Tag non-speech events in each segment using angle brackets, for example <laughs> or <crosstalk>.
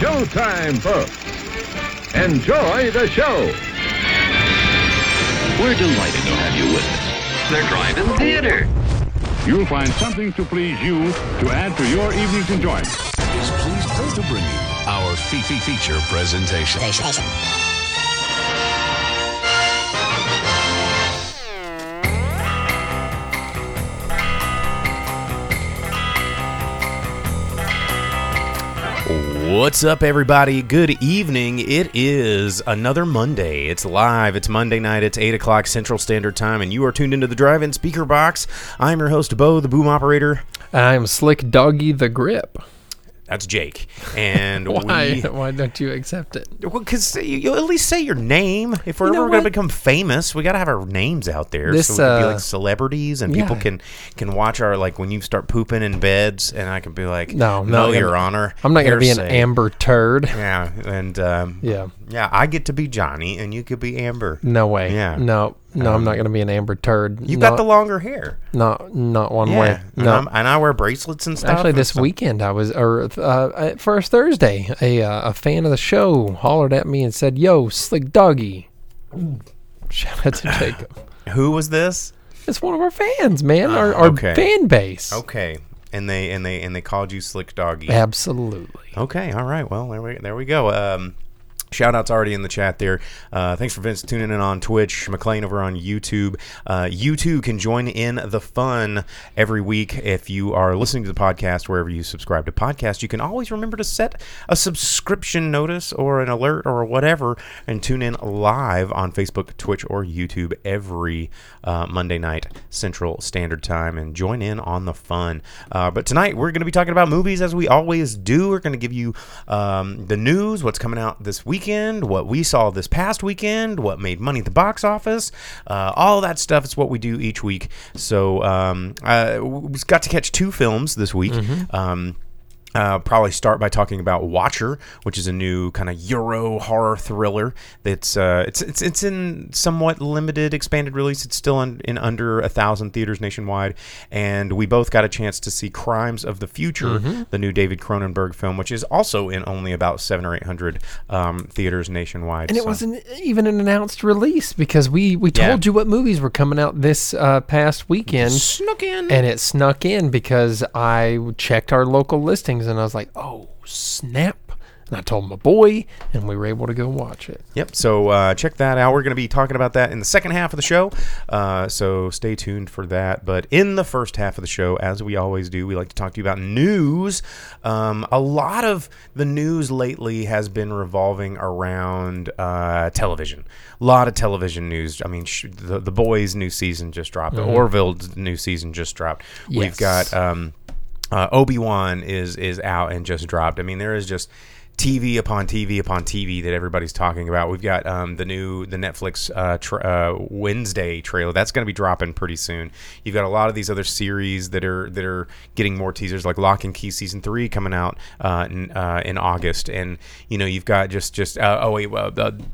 showtime, folks. Enjoy the show. We're delighted to have you with us. They're driving theater. You'll find something to please you to add to your evening's enjoyment. is pleased to bring you our Fifi feature presentation. What's up, everybody? Good evening. It is another Monday. It's live. It's Monday night. It's 8 o'clock Central Standard Time, and you are tuned into the drive in speaker box. I'm your host, Bo, the boom operator. I'm Slick Doggy the Grip. That's Jake. And <laughs> Why? we. Why don't you accept it? Well, because you, you'll at least say your name. If we're You know ever going to become famous, we got to have our names out there This, so we can be uh, like celebrities, and people can can watch our like when you start pooping in beds, and I can be like, No, no, Your Honor, I'm not going to be an. Amber Turd. Yeah, and um, Yeah. Yeah, I get to be Johnny, and you could be Amber. No way. Yeah. No. No, I'm not going to be an Amber Turd. You not, got the longer hair. not not one Yeah, way. No. I'm- and I wear bracelets and stuff. Actually, this stuff. weekend I was, or uh, uh, first Thursday, a uh, a fan of the show hollered at me and said, "Yo, Slick Doggy." <laughs> Shout out to <laughs> Jacob. Who was this? It's one of our fans, man. Our, our okay. fan base. Okay, and they and they and they called you Slick Doggy. Absolutely. Okay, all right. Well, there we there we go. Um, Shout outs already in the chat there. Uh, thanks for Vince tuning in on Twitch. McLean over on YouTube. Uh, you too can join in the fun every week if you are listening to the podcast wherever you subscribe to podcasts. You can always remember to set a subscription notice or an alert or whatever and tune in live on Facebook, Twitch, or YouTube every uh, Monday night Central Standard Time and join in on the fun. Uh, but tonight we're going to be talking about movies as we always do. We're going to give you um, the news, what's coming out this weekend, what we saw this past weekend, what made money at the box office, uh, all that stuff. It's what we do each week. So um, uh, we got to catch two films this week. Um, uh, probably start by talking about Watcher, which is a new kind of Euro horror thriller. That's uh, it's it's it's in somewhat limited expanded release. It's still in, in under a thousand theaters nationwide, and we both got a chance to see Crimes of the Future, the new David Cronenberg film, which is also in only about seven or eight hundred um, theaters nationwide. And it wasn't even an announced release because we, we Yeah. told you what movies were coming out this uh, past weekend. snuck in. And it snuck in because I checked our local listings and I was like, oh, snap. And I told my boy, and we were able to go watch it. Yep. So uh, check that out. We're going to be talking about that in the second half of the show. Uh, so stay tuned for that. But in the first half of the show, as we always do, we like to talk to you about news. Um, a lot of the news lately has been revolving around uh, television. A lot of television news. I mean, sh- the, the boys' new season just dropped. The Orville's new season just dropped. We've got. Um, uh, Obi Wan is is out and just dropped. I mean, there is just TV upon TV upon TV that everybody's talking about. We've got um, the new the Netflix uh, tra- uh, Wednesday trailer that's going to be dropping pretty soon. You've got a lot of these other series that are that are getting more teasers, like Locke and Key season three coming out uh, in, uh, in August, and you know you've got just just uh, oh wait,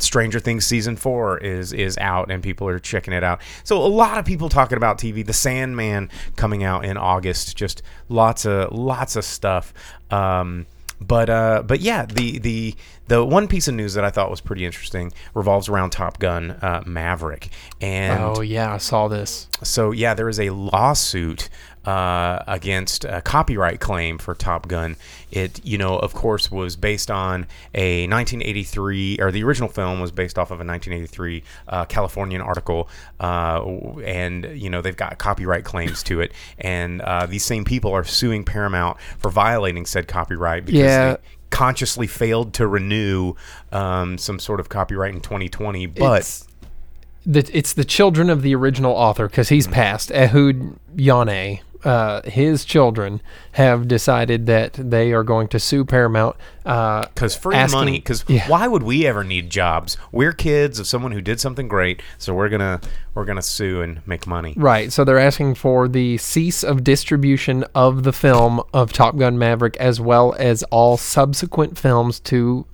Stranger Things season four is is out and people are checking it out. So a lot of people talking about TV. The Sandman coming out in August. Just lots of lots of stuff. Um, but uh, but yeah, the the the one piece of news that I thought was pretty interesting revolves around Top Gun uh, Maverick, and oh, yeah, I saw this. so yeah, there is a lawsuit uh, against a copyright claim for Top Gun. It you know of course was based on a 1983 or the original film was based off of a 1983 uh, Californian article, uh, and you know they've got copyright claims to it, and uh, these same people are suing Paramount for violating said copyright because Yeah. they consciously failed to renew um, some sort of copyright in 2020, but. It's the, it's the children of the original author because he's passed. Ehud Yonay, uh, his children have decided that they are going to sue Paramount. Uh, Because free asking- money. Because Yeah. why would we ever need jobs? We're kids of someone who did something great, so we're gonna we're gonna sue and make money. Right. So they're asking for the cease of distribution of the film of Top Gun Maverick as well as all subsequent films to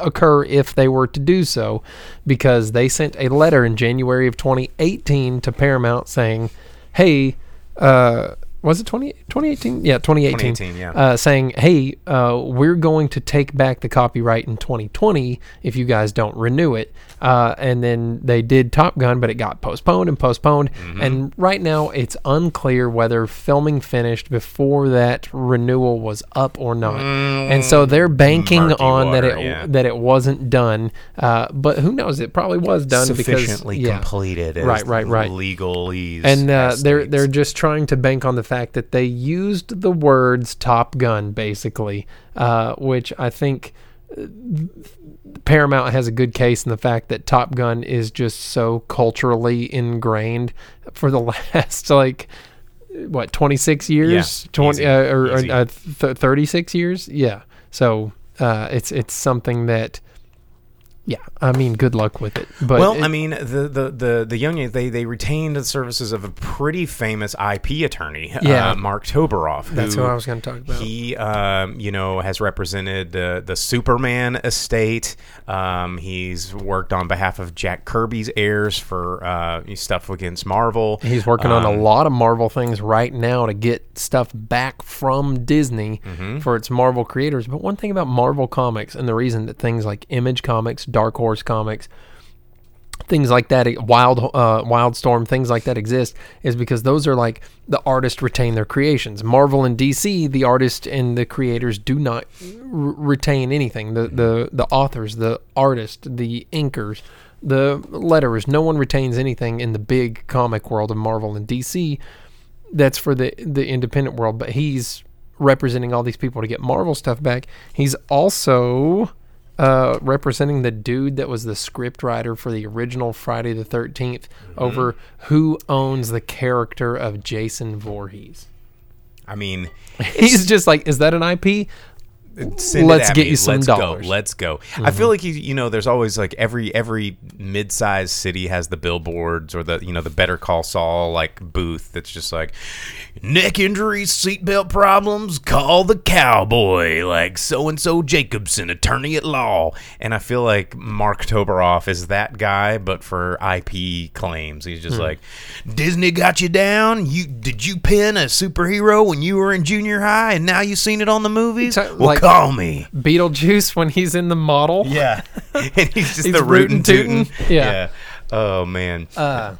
occur if they were to do so because they sent a letter in January of 2018 to Paramount saying, "Hey, uh, was it 20, 2018? Yeah, 2018. 2018, yeah. Uh, saying, hey, uh, we're going to take back the copyright in 2020 if you guys don't renew it. Uh, and then they did Top Gun, but it got postponed and postponed. Mm-hmm. And right now, it's unclear whether filming finished before that renewal was up or not. and so they're banking Mm, on that it yeah. that it wasn't done. Uh, but who knows? It probably was done Sufficiently because yeah. completed, Right, right, right. Legalese, and uh, they're they're just trying to bank on the fact that they used the words Top Gun basically, uh, which I think uh, Paramount has a good case in the fact that Top Gun is just so culturally ingrained for the <laughs> last like what 26 years Yeah, 20 easy, uh, or, or uh, th- 36 years? Yeah. So uh, it's it's something that yeah I mean good luck with it but well, it- I mean, the the the the Young they they retained the services of a pretty famous IP attorney, Yeah. uh, Mark Toberoff. That's who I was gonna talk about. He, um, you know, has represented uh, the Superman estate. Um, he's worked on behalf of Jack Kirby's heirs for uh, stuff against Marvel. He's working on Um, a lot of Marvel things right now to get stuff back from Disney Mm-hmm. for its Marvel creators. But one thing about Marvel Comics and the reason that things like Image Comics, Dark Horse Comics, things like that, Wild uh, Wildstorm, things like that exist is because those are like the artists retain their creations. Marvel and DC, the artists and the creators do not r- retain anything. The the the authors, the artists, the inkers, the letterers, no one retains anything in the big comic world of Marvel and DC. That's for the the independent world, but he's representing all these people to get Marvel stuff back. He's also uh, representing the dude that was the script writer for the original Friday the 13th over who owns the character of Jason Voorhees. I mean, <laughs> He's just like, is that an IP? Send Let's get me. you some Let's dollars. Mm-hmm. go. Let's go. I feel like you, you know, there's always like every every mid-sized city has the billboards or the you know the Better Call Saul like booth that's just like neck injuries, seatbelt problems, call the cowboy like so and so Jacobson, attorney at law. And I feel like Mark Toberoff is that guy, but for IP claims, he's just like Disney got you down. You did you pin a superhero when you were in junior high, and now you've seen it on the movies? Well, like- call me. Beetlejuice when he's in the model. Yeah, <laughs> and he's just He's the rootin' tootin'. tootin'. Yeah. Oh man, Uh,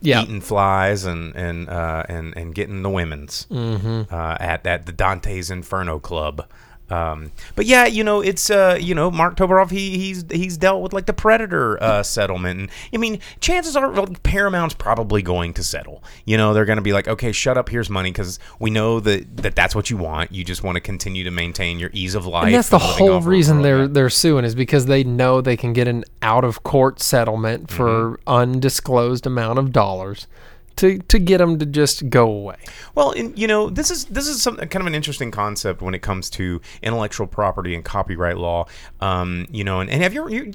Yeah. eating flies and and uh, and and getting the women's Mm-hmm. uh, at at the Dante's Inferno Club. Um, but yeah, you know, it's uh, you know, Mark Toberoff. He he's he's dealt with like the Predator uh, settlement. And, I mean, chances are well, Paramount's probably going to settle. You know, they're going to be like, okay, shut up. Here's money because we know that, that that's what you want. You just want to continue to maintain your ease of life. And that's the whole reason they're they're suing is because they know they can get an out of court settlement for undisclosed amount of dollars to to get them to just go away. Well, and, you know, this is this is some kind of an interesting concept when it comes to intellectual property and copyright law. Um, you know, and, and have you, you?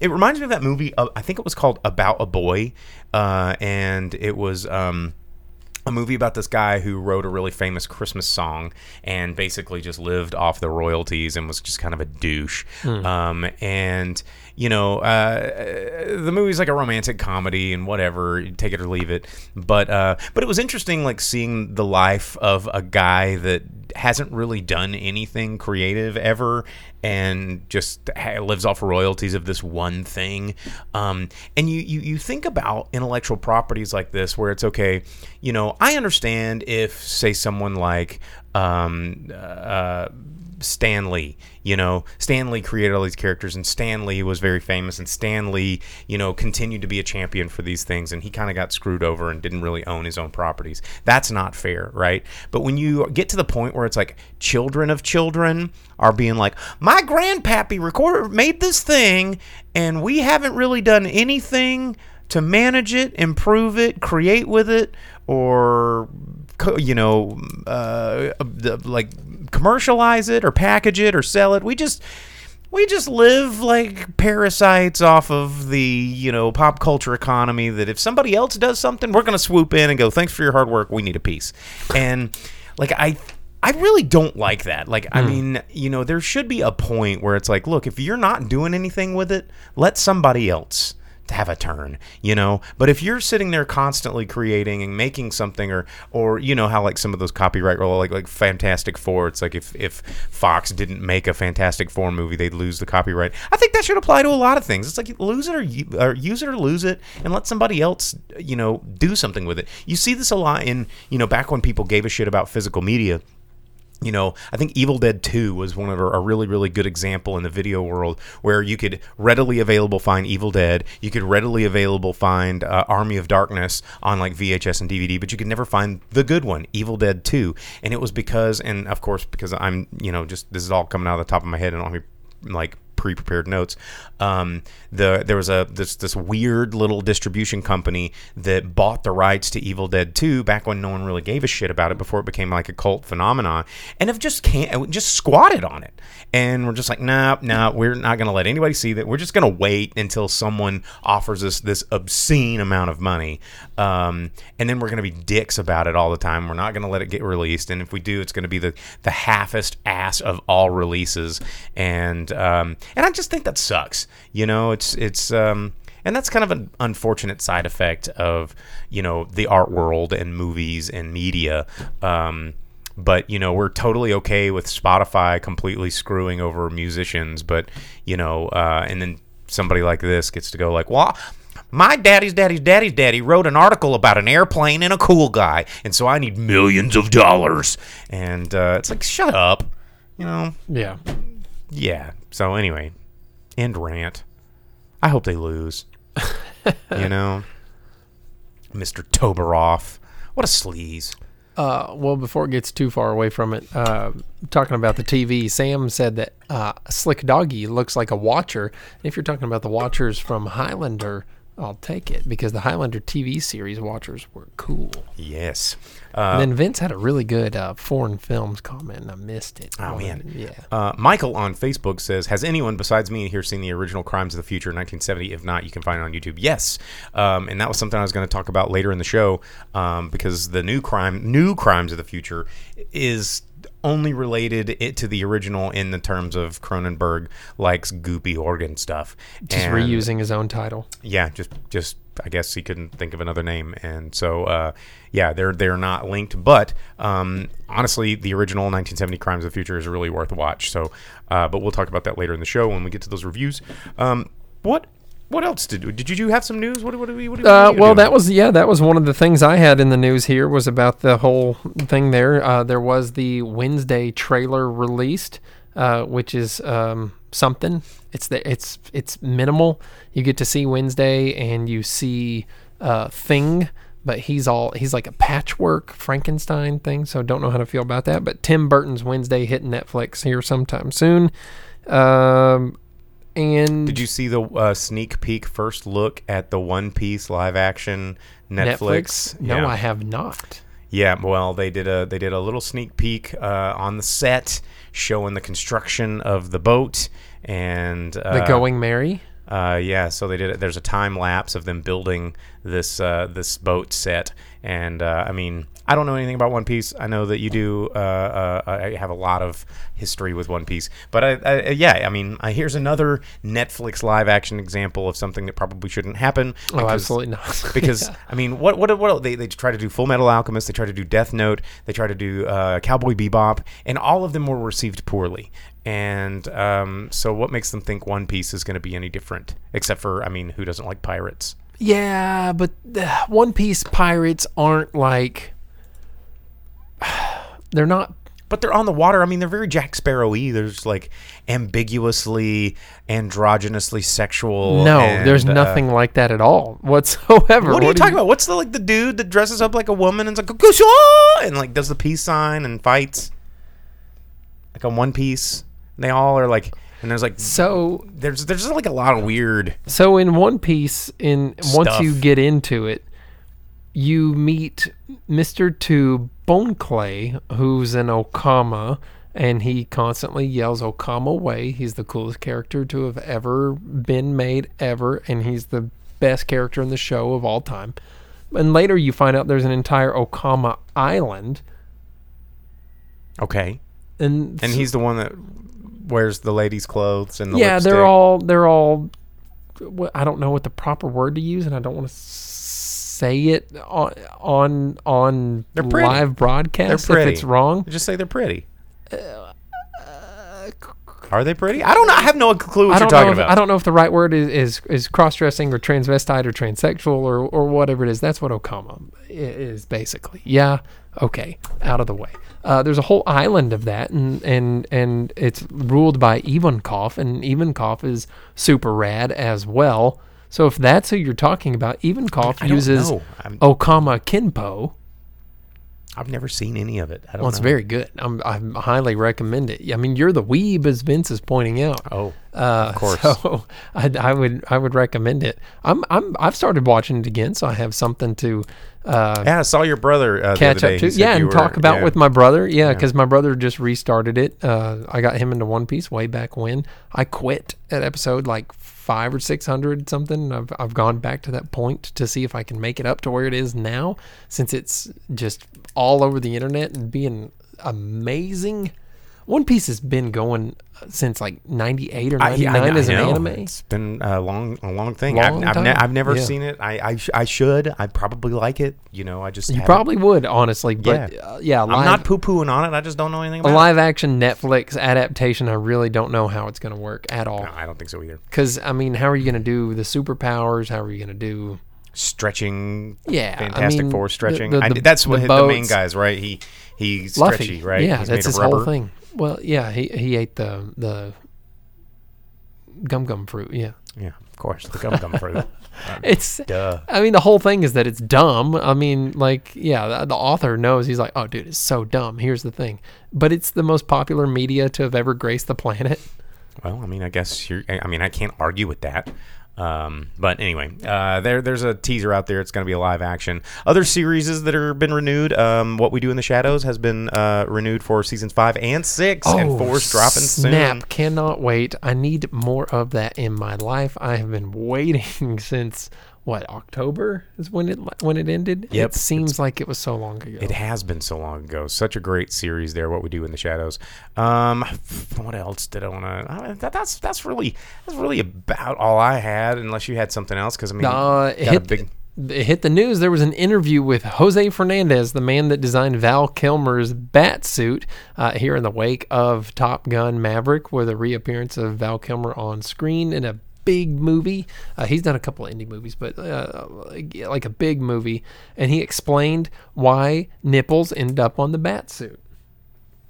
It reminds me of that movie. Uh, I think it was called About a Boy, uh, and it was. Um, a movie about this guy who wrote a really famous Christmas song and basically just lived off the royalties and was just kind of a douche. Um, and you know, uh, the movie's like a romantic comedy and whatever, take it or leave it. But uh, but it was interesting, like seeing the life of a guy that hasn't really done anything creative ever and just lives off royalties of this one thing. Um, and you, you you think about intellectual properties like this, where it's okay. You know, I understand if, say, someone like um, uh, Stan Lee. You know, Stan Lee created all these characters, and Stan Lee was very famous, and Stan Lee, you know, continued to be a champion for these things, and he kind of got screwed over and didn't really own his own properties. That's not fair, right? But when you get to the point where it's like children of children are being like, my grandpappy record made this thing, and we haven't really done anything to manage it, improve it, create with it, or you know, uh, like commercialize it or package it or sell it. We just we just live like parasites off of the you know pop culture economy. That if somebody else does something, we're gonna swoop in and go, "Thanks for your hard work. We need a piece." And like I. I really don't like that. Like, I mean, you know, there should be a point where it's like, look, if you're not doing anything with it, let somebody else have a turn, you know. But if you're sitting there constantly creating and making something, or or you know how like some of those copyright roll like like Fantastic Four, it's like if if Fox didn't make a Fantastic Four movie, they'd lose the copyright. I think that should apply to a lot of things. It's like lose it or, or use it or lose it, and let somebody else you know do something with it. You see this a lot in you know back when people gave a shit about physical media you know, I think Evil Dead 2 was one of a, really, really good example in the video world where you could readily available find Evil Dead, you could readily available find uh, Army of Darkness on like VHS and DVD, but you could never find the good one, Evil Dead 2. And it was because, and of course, because I'm, you know, just this is all coming out of the top of my head and I don't have any, like pre-prepared notes. Um, the there was a this this weird little distribution company that bought the rights to Evil Dead 2 back when no one really gave a shit about it before it became like a cult phenomenon, and have just can't just squatted on it. And we're just like, nah, nah, we're not gonna let anybody see that. We're just gonna wait until someone offers us this obscene amount of money, um, and then we're gonna be dicks about it all the time. We're not gonna let it get released, and if we do, it's gonna be the the halfest ass of all releases, and um, and I just think that sucks. You know, it's it's um, and that's kind of an unfortunate side effect of you know the art world and movies and media. Um, but you know we're totally okay with Spotify completely screwing over musicians. But you know, uh, and then somebody like this gets to go like, well. My daddy's daddy's daddy's daddy wrote an article about an airplane and a cool guy, and so I need millions of dollars. And uh, it's like, shut up, you know Yeah. yeah. So anyway, end rant. I hope they lose. <laughs> you know, Mr. Toberoff. What a sleaze. Uh, well, before it gets too far away from it, uh, talking about the TV, Sam said that uh, Slick Doggy looks like a Watcher. If you're talking about the Watchers from Highlander, I'll take it because the Highlander TV series Watchers were cool. Yes. and then Vince had a really good uh, foreign films comment, and I missed it. Oh, man. yeah. Uh, Michael on Facebook says, "Has anyone besides me here seen the original Crimes of the Future 1970? If not, you can find it on YouTube." Yes, um, and that was something I was going to talk about later in the show um, because the new crime, new Crimes of the Future, is only related it to the original in the terms of Cronenberg likes goopy organ stuff. Just And- reusing his own title. yeah, just just I guess he couldn't think of another name, and so uh, yeah, they're they're not linked. But um, honestly, the original 1970 Crimes of the Future is really worth a watch. So, uh, but we'll talk about that later in the show when we get to those reviews. Um, what what else did did you have some news? What what what, what, what Uh, well, that was yeah, that was one of the things I had in the news here was about the whole thing there. Uh, there was the Wednesday trailer released, uh, which is um, something. It's the it's it's minimal. You get to see Wednesday and you see uh, Thing, but he's all he's like a patchwork Frankenstein thing. So don't know how to feel about that. But Tim Burton's Wednesday hitting Netflix here sometime soon. Um, and Did you see the uh, sneak peek first look at the One Piece live action Netflix? No, Yeah. I have not. Yeah, well, they did a they did a little sneak peek uh, on the set showing the construction of the boat and uh, The Going Merry. Uh, yeah, so they did it. There's a time lapse of them building this uh, this boat set, and uh, I mean, I don't know anything about One Piece. I know that you do. Uh, uh, I have a lot of history with One Piece, but I, I, yeah, I mean, uh, here's another Netflix live action example of something that probably shouldn't happen. Oh, because- absolutely not. <laughs> <laughs> because Yeah. I mean, what what what they they try to do Full Metal Alchemist, they try to do Death Note, they try to do uh, Cowboy Bebop, and all of them were received poorly. And um, so, what makes them think One Piece is going to be any different? Except for, I mean, who doesn't like pirates? Yeah, but One Piece pirates aren't like <sighs> they're not But they're on the water. I mean, they're very Jack Sparrow-y. There's like ambiguously, androgynously sexual. no, and, there's uh, nothing like that at all whatsoever. What are you do talking about? What's the like the dude that dresses up like a woman and's like and like does the peace sign and fights like on One Piece? And They all are like, and there's like So there's there's just like a lot of weird. so in One Piece in once you get into it, you meet Mr. Two Bon Clay, who's an Okama, and he constantly yells Okama way. He's the coolest character to have ever been made ever, and he's the best character in the show of all time. And later you find out there's an entire Okama island, Okay, and and he's the one that wears the ladies' clothes and the yeah, lipstick. they're all they're all I don't know what the proper word to use, and I don't want to say it on on on live broadcast if it's wrong. Just say they're pretty. Are they pretty? I don't know. I have no clue what I you're don't know. talking If, about. I don't know if the right word is is, is cross dressing or transvestite or transsexual or or whatever it is. That's what Okama is basically. Yeah. Okay. Out of the way. Uh, there's a whole island of that, and and and it's ruled by Ivankov, and Ivankov is super rad as well. So if that's who you're talking about, Ivankov I uses Okama Kenpo. I've never seen any of it. I don't Well, it's know. very good. I'm, I highly recommend it. I mean, you're the weeb, as Vince is pointing out. Oh, Uh, of course. So <laughs> I, I would I would recommend it. I'm I'm I've started watching it again, so I have something to uh, yeah, I saw your brother uh, catch up to. Yeah, and were- talk about yeah. with my brother. Yeah, because my brother just restarted it. Uh, I got him into One Piece way back when. I quit at episode like five or six hundred something. I've I've gone back to that point to see if I can make it up to where it is now, since it's just all over the internet and being amazing. One Piece has been going since like ninety eight or I- I- I as an know. anime. It's been a long, a long thing. Long I've, I've, ne-. I've never Yeah. seen it. I, I, sh- I should. I probably like it. You know, I just You haven't- probably would, honestly, but Yeah. yeah, uh, yeah I'm not poo pooing on it. I just don't know anything about a live action Netflix adaptation. I really don't know how it's going to work at all. No, I don't think so either. Because I mean, how are you going to do the superpowers? How are you going to do? Stretching. Yeah, I Fantastic mean, Four stretching. the- the- did- that's the what the main guys, right? He he's Luffy, stretchy, right? Yeah, he's that's made his of rubber. whole thing. Well, yeah, he he ate the the gum gum fruit. Yeah, Yeah, of course, the gum gum fruit. <laughs> Um, it's. Duh. I mean, the whole thing is that it's dumb. I mean, like, yeah, the, the author knows. He's like, oh, dude, it's so dumb. Here's the thing, but it's the most popular media to have ever graced the planet. Well, I mean, I guess you're. I mean, I can't argue with that. Um, but anyway, uh, there there's a teaser out there. It's going to be a live action. Other series that are been renewed. Um, what we do in the shadows has been uh, renewed for seasons five and six, and four's dropping Oh, snap! soon. Cannot wait. I need more of that in my life. I have been <laughs> waiting since what October is when it when it ended. Yep. It seems like it was so long ago. It has been so long ago. Such a great series there. What we do in the shadows. Um, what else did I want to? That, that's that's really that's really about all I had. Unless you had something else, because I mean, Uh, it hit, big. it hit the news. There was an interview with Jose Fernandez, the man that designed Val Kilmer's bat suit, uh, here in the wake of Top Gun Maverick, with a reappearance of Val Kilmer on screen in a big movie. Uh, he's done a couple of indie movies, but uh, like- a big movie. And he explained why nipples end up on the bat suit.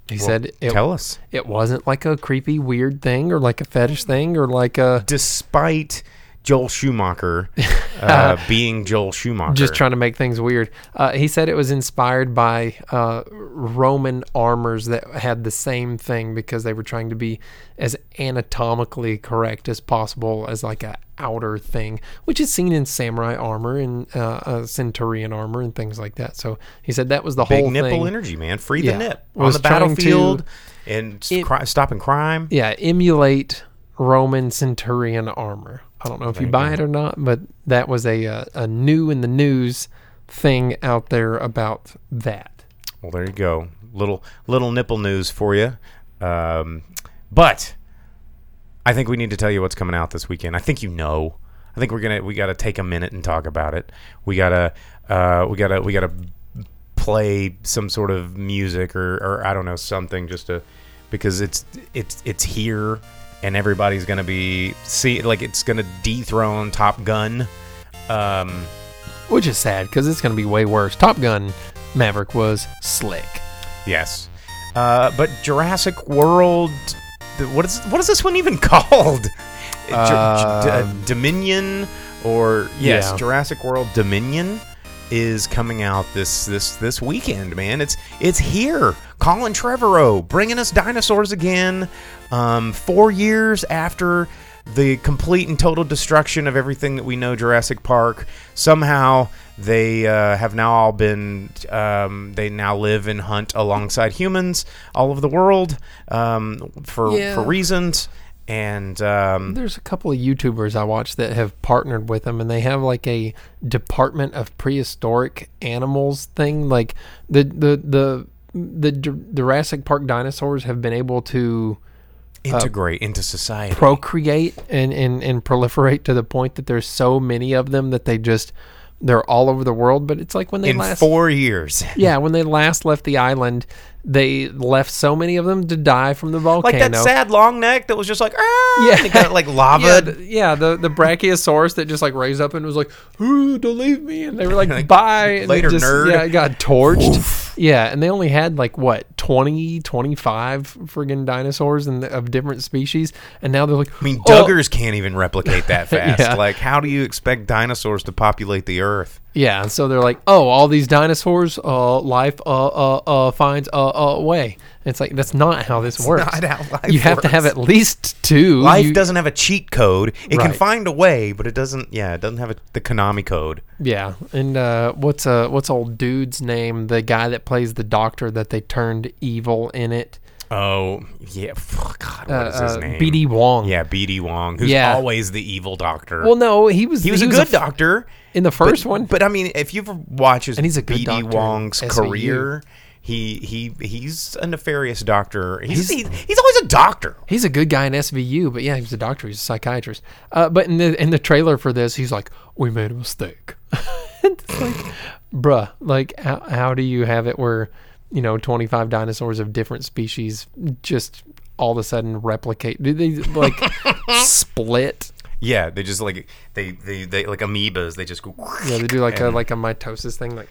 He said it, Tell us. it wasn't like a creepy, weird thing or like a fetish thing or like a. despite Joel Schumacher <laughs> uh, being Joel Schumacher. just trying to make things weird. Uh, he said it was inspired by uh, Roman armors that had the same thing because they were trying to be as anatomically correct as possible as like a outer thing, which is seen in samurai armor and uh, uh, centurion armor and things like that. So he said that was the big whole nipple thing. energy, man. Free Yeah. the nip on the trying to- battlefield and It- cri- stopping crime. yeah, emulate Roman centurion armor. I don't know if you buy it or not, but that was a uh, a new in the news thing out there about that. Well, there you go. Little little nipple news for you. Um, but I think we need to tell you what's coming out this weekend. I think you know. I think we're gonna we gotta take a minute and talk about it. We gotta uh, we gotta we gotta play some sort of music or, or I don't know something just to because it's it's it's here and everybody's gonna be see like it's gonna dethrone Top Gun. Um, which is sad because it's going to be way worse. Top Gun Maverick was slick. Yes. Uh, but Jurassic World, what is what is this one even <laughs> called? Ju- uh, Um, Dominion or yes, Yeah. Jurassic World Dominion is coming out this this this weekend, man. It's it's here. Colin Trevorrow bringing us dinosaurs again. Um, four years after the complete and total destruction of everything that we know Jurassic Park. Somehow they uh, have now all been. Um, they now live and hunt alongside humans all over the world um, for Yeah. for reasons. And um, There's a couple of YouTubers I watch that have partnered with them, and they have like a Department of Prehistoric Animals thing. Like the the the the Jur- Jurassic Park dinosaurs have been able to integrate into society. procreate and, and, and proliferate to the point that there's so many of them that they just they're all over the world. But it's like when they in last four years. yeah when they last left the island, they left so many of them to die from the volcano. Like that sad long neck that was just like, ah, Yeah. and got like lava. Yeah, the, yeah, the the Brachiosaurus that just like raised up and was like, "Ooh, don't leave me," and they were like, <laughs> "Bye." And later, just, nerd. Yeah, it got torched. yeah, and they only had like what 20, 25 friggin' dinosaurs and of different species, and now they're like, I mean, "Oh." Duggars can't even replicate that <laughs> fast. Yeah. Like, how do you expect dinosaurs to populate the Earth? Yeah, and so they're like, "Oh, all these dinosaurs, uh, life, uh, uh, uh, finds a uh, uh, way." And it's like that's not how this works. not how life you have to have at least two. Life You- doesn't have a cheat code. It can Right. find a way, but it doesn't. Yeah, it doesn't have a, the Konami code. Yeah, and uh, what's uh what's old dude's name? The guy that plays the doctor that they turned evil in it. Oh yeah, God, what is Uh, his uh, name? BD Wong. Yeah, BD Wong, who's Yeah. always the evil doctor. Well, no, he was he was a good doctor in the first but, one. But I mean, if you've watched his And he's a good BD Wong's SVU. career, he he he's a nefarious doctor. He's he's, he's always a doctor. He's a good guy in SVU, but yeah, he was a doctor. He's a psychiatrist. Uh, but in the in the trailer for this, he's like, "We made a mistake." <laughs> it's like, bruh, like how, how do you have it where you know twenty five dinosaurs of different species just all of a sudden replicate? Do they like <laughs> split? Yeah, they just like they they, they like amoebas. They just go. Yeah, they do like a like a mitosis thing, like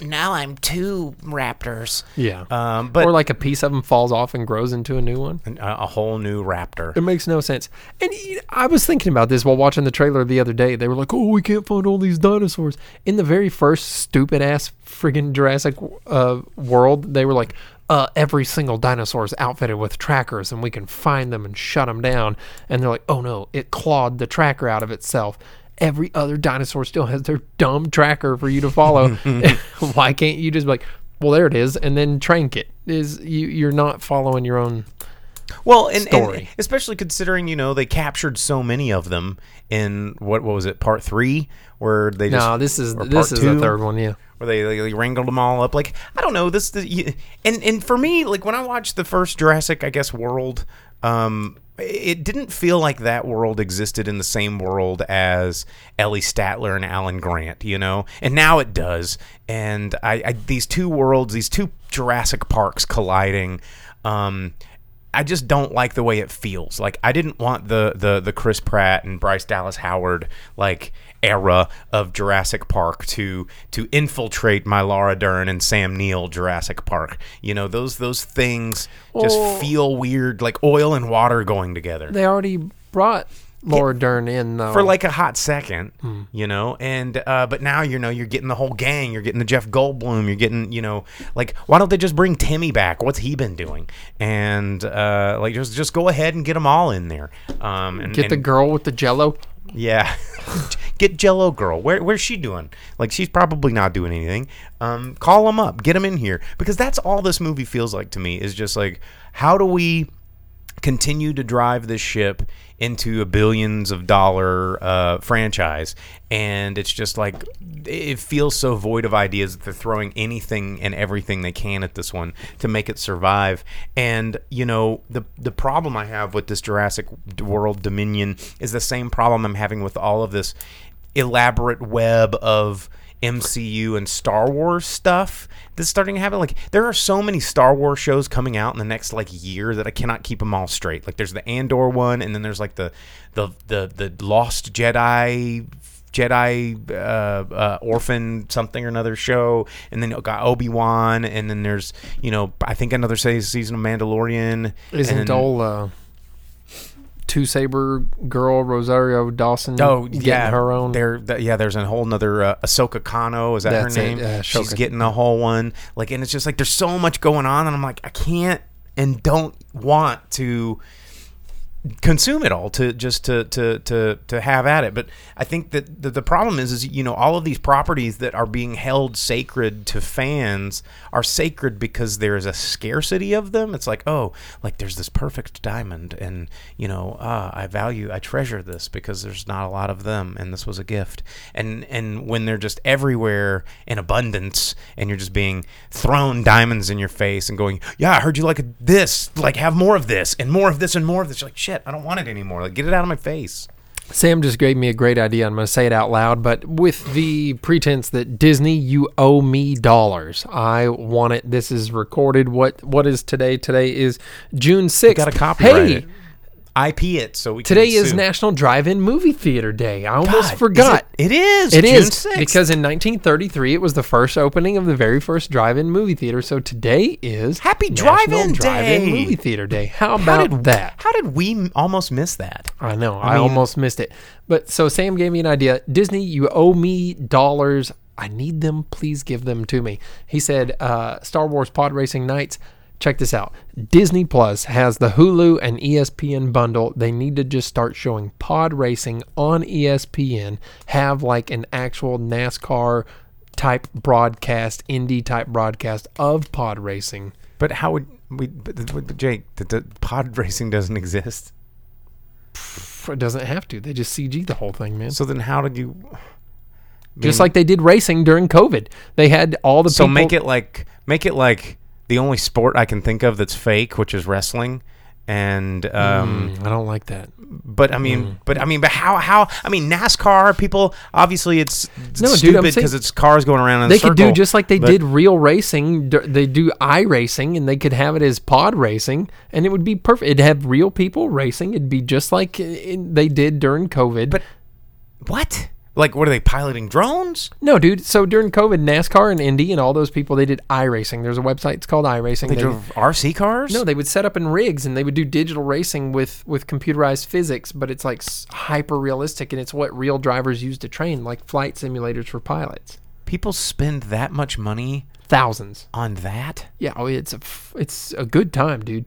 now I'm two raptors. yeah, Um, but or like a piece of them falls off and grows into a new one. a, a whole new raptor. It makes no sense. And you I was thinking about this while watching the trailer the other day. They were like, "Oh, we can't find all these dinosaurs." In the very first stupid ass friggin' Jurassic uh, World, they were like, uh, "Every single dinosaur is outfitted with trackers, and we can find them and shut them down." And they're like, "Oh no, it clawed the tracker out of itself." Every other dinosaur still has their dumb tracker for you to follow. <laughs> <laughs> Why can't you just be like, "Well, there it is," and then trank it? Is you you're not following your own Well, and, and especially considering you know they captured so many of them in what what was it part three where they just No, this is this part is two? the third one. Yeah, where they, they, they wrangled them all up. Like I don't know this, the, and and for me, like when I watched the first Jurassic, I guess World, um, it didn't feel like that world existed in the same world as Ellie Sattler and Alan Grant, you know, and now it does. And I, I these two worlds, these two Jurassic parks colliding. Um, I just don't like the way it feels. Like I didn't want the the the Chris Pratt and Bryce Dallas Howard like era of Jurassic Park to to infiltrate my Laura Dern and Sam Neill Jurassic Park. You know, those those things just Well- feel weird like oil and water going together. they already brought Laura Dern in though. for like a hot second, Hmm. you know, and uh, but now you know you're getting the whole gang. You're getting the Jeff Goldblum. You're getting you know like why don't they just bring Timmy back? What's he been doing? And uh, like just just go ahead and get them all in there. Um, and, get the and- girl with the Jello. yeah, <laughs> get Jello girl. Where where's she doing? Like she's probably not doing anything. Um, call them up, get them in here because that's all this movie feels like to me. Is just like how do we continue to drive this ship into a billions of dollar uh, franchise. And it's just like it feels so void of ideas that they're throwing anything and everything they can at this one to make it survive. And you know the the problem i have with this jurassic world dominion is the same problem i'm having with all of this elaborate web of MCU and Star Wars stuff that's starting to happen. Like there are so many Star Wars shows coming out in the next like year that I cannot keep them all straight. Like there's the Andor one, and then there's like the the the the Lost Jedi. Jedi uh, uh, orphan something or another show, and then got Obi Wan, and then there's you know I think another se- season of Mandalorian. Isn't uh, two saber girl Rosario Dawson? Oh yeah, her own. There, th- yeah. There's a whole nother uh, Ahsoka Tano. Is that That's her it, name? uh, She's getting a whole one. Like, and it's just like there's so much going on, and I'm like, I can't and don't want to consume it all to just to to to to have at it. But i think that the, the problem is is you know all of these properties that are being held sacred to fans are sacred because there is a scarcity of them. It's like oh like there's this perfect diamond and you know ah i value i treasure this because there's not a lot of them and this was a gift. And and when they're just everywhere in abundance and you're just being thrown diamonds in your face and going yeah i heard you like this like have more of this and more of this and more of this you're like shit i don't want it anymore like get it out of my face Sam just gave me a great idea. I'm going to say it out loud, but with the pretense that Disney, you owe me dollars. I want it. This is recorded. What What is today? Today is June 6th. got a copyright hey, it. Ip it so we today is. National Drive-In Movie Theater Day. I almost God, forgot. is it, it is It June is 6th. because in 1933 it was the first opening of the very first drive-in movie theater. So today is Happy Drive-In Drive-In Day. Movie Theater Day. How how about did that? how did we almost miss that I know. I, mean- almost missed it. But so Sam gave me an idea. Disney, you owe me dollars. I need them. Please give them to me. He said, uh, Star Wars Pod Racing Nights. Check this out. Disney Plus has the Hulu and ESPN bundle. They need to just start showing pod racing on ESPN. Have like an actual NASCAR type broadcast, Indy type broadcast of pod racing. but how would we but, but, jake the, the pod <laughs> racing doesn't exist It doesn't have to. They just CG the whole thing, man. so then how did you just like they did racing during COVID. They had all the so people. make it like make it like the only sport i can think of that's fake which is wrestling and um Mm, I don't like that. but i mean Mm. but i mean but how how i mean nascar people obviously it's, it's No, stupid because it's cars going around They could do just like they did real racing. They do i racing, and they could have it as pod racing, and it would be perfect. It'd have real people racing. It'd be just like in, they did during COVID. But- what like what are they piloting drones no, dude. So during COVID, NASCAR and Indy and all those people, they did iRacing. There's a website. It's called iRacing. they drove rc cars No, they would set up in rigs and they would do digital racing with with computerized physics, but it's like hyper realistic and it's what real drivers use to train, like flight simulators for pilots. people spend that much money Thousands. on that Yeah, oh, it's a it's a good time, dude.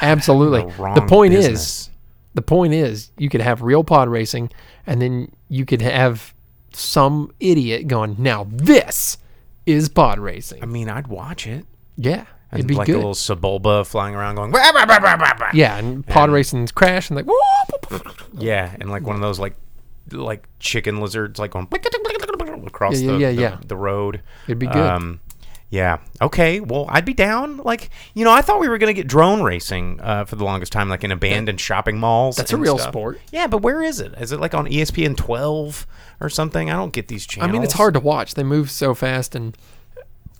Absolutely. the The point is, business. The point is, you could have real pod racing, and then you could have some idiot going, "Now this is pod racing." i mean i'd watch it yeah, and it'd be like good. a little Sebulba flying around going "Wah, wah, wah, wah, wah, wah." yeah, and pod racing's crash and like, whoop. yeah and like one of those like like chicken lizards like going across Yeah, yeah, the, yeah, the, the road It'd be good. um yeah okay well i'd be down like you know i thought we were gonna get drone racing uh, for the longest time like in abandoned shopping malls That's a real stuff. sport. yeah but where is it is it like on espn 12 or something i don't get these channels. I mean, it's hard to watch. They move so fast, and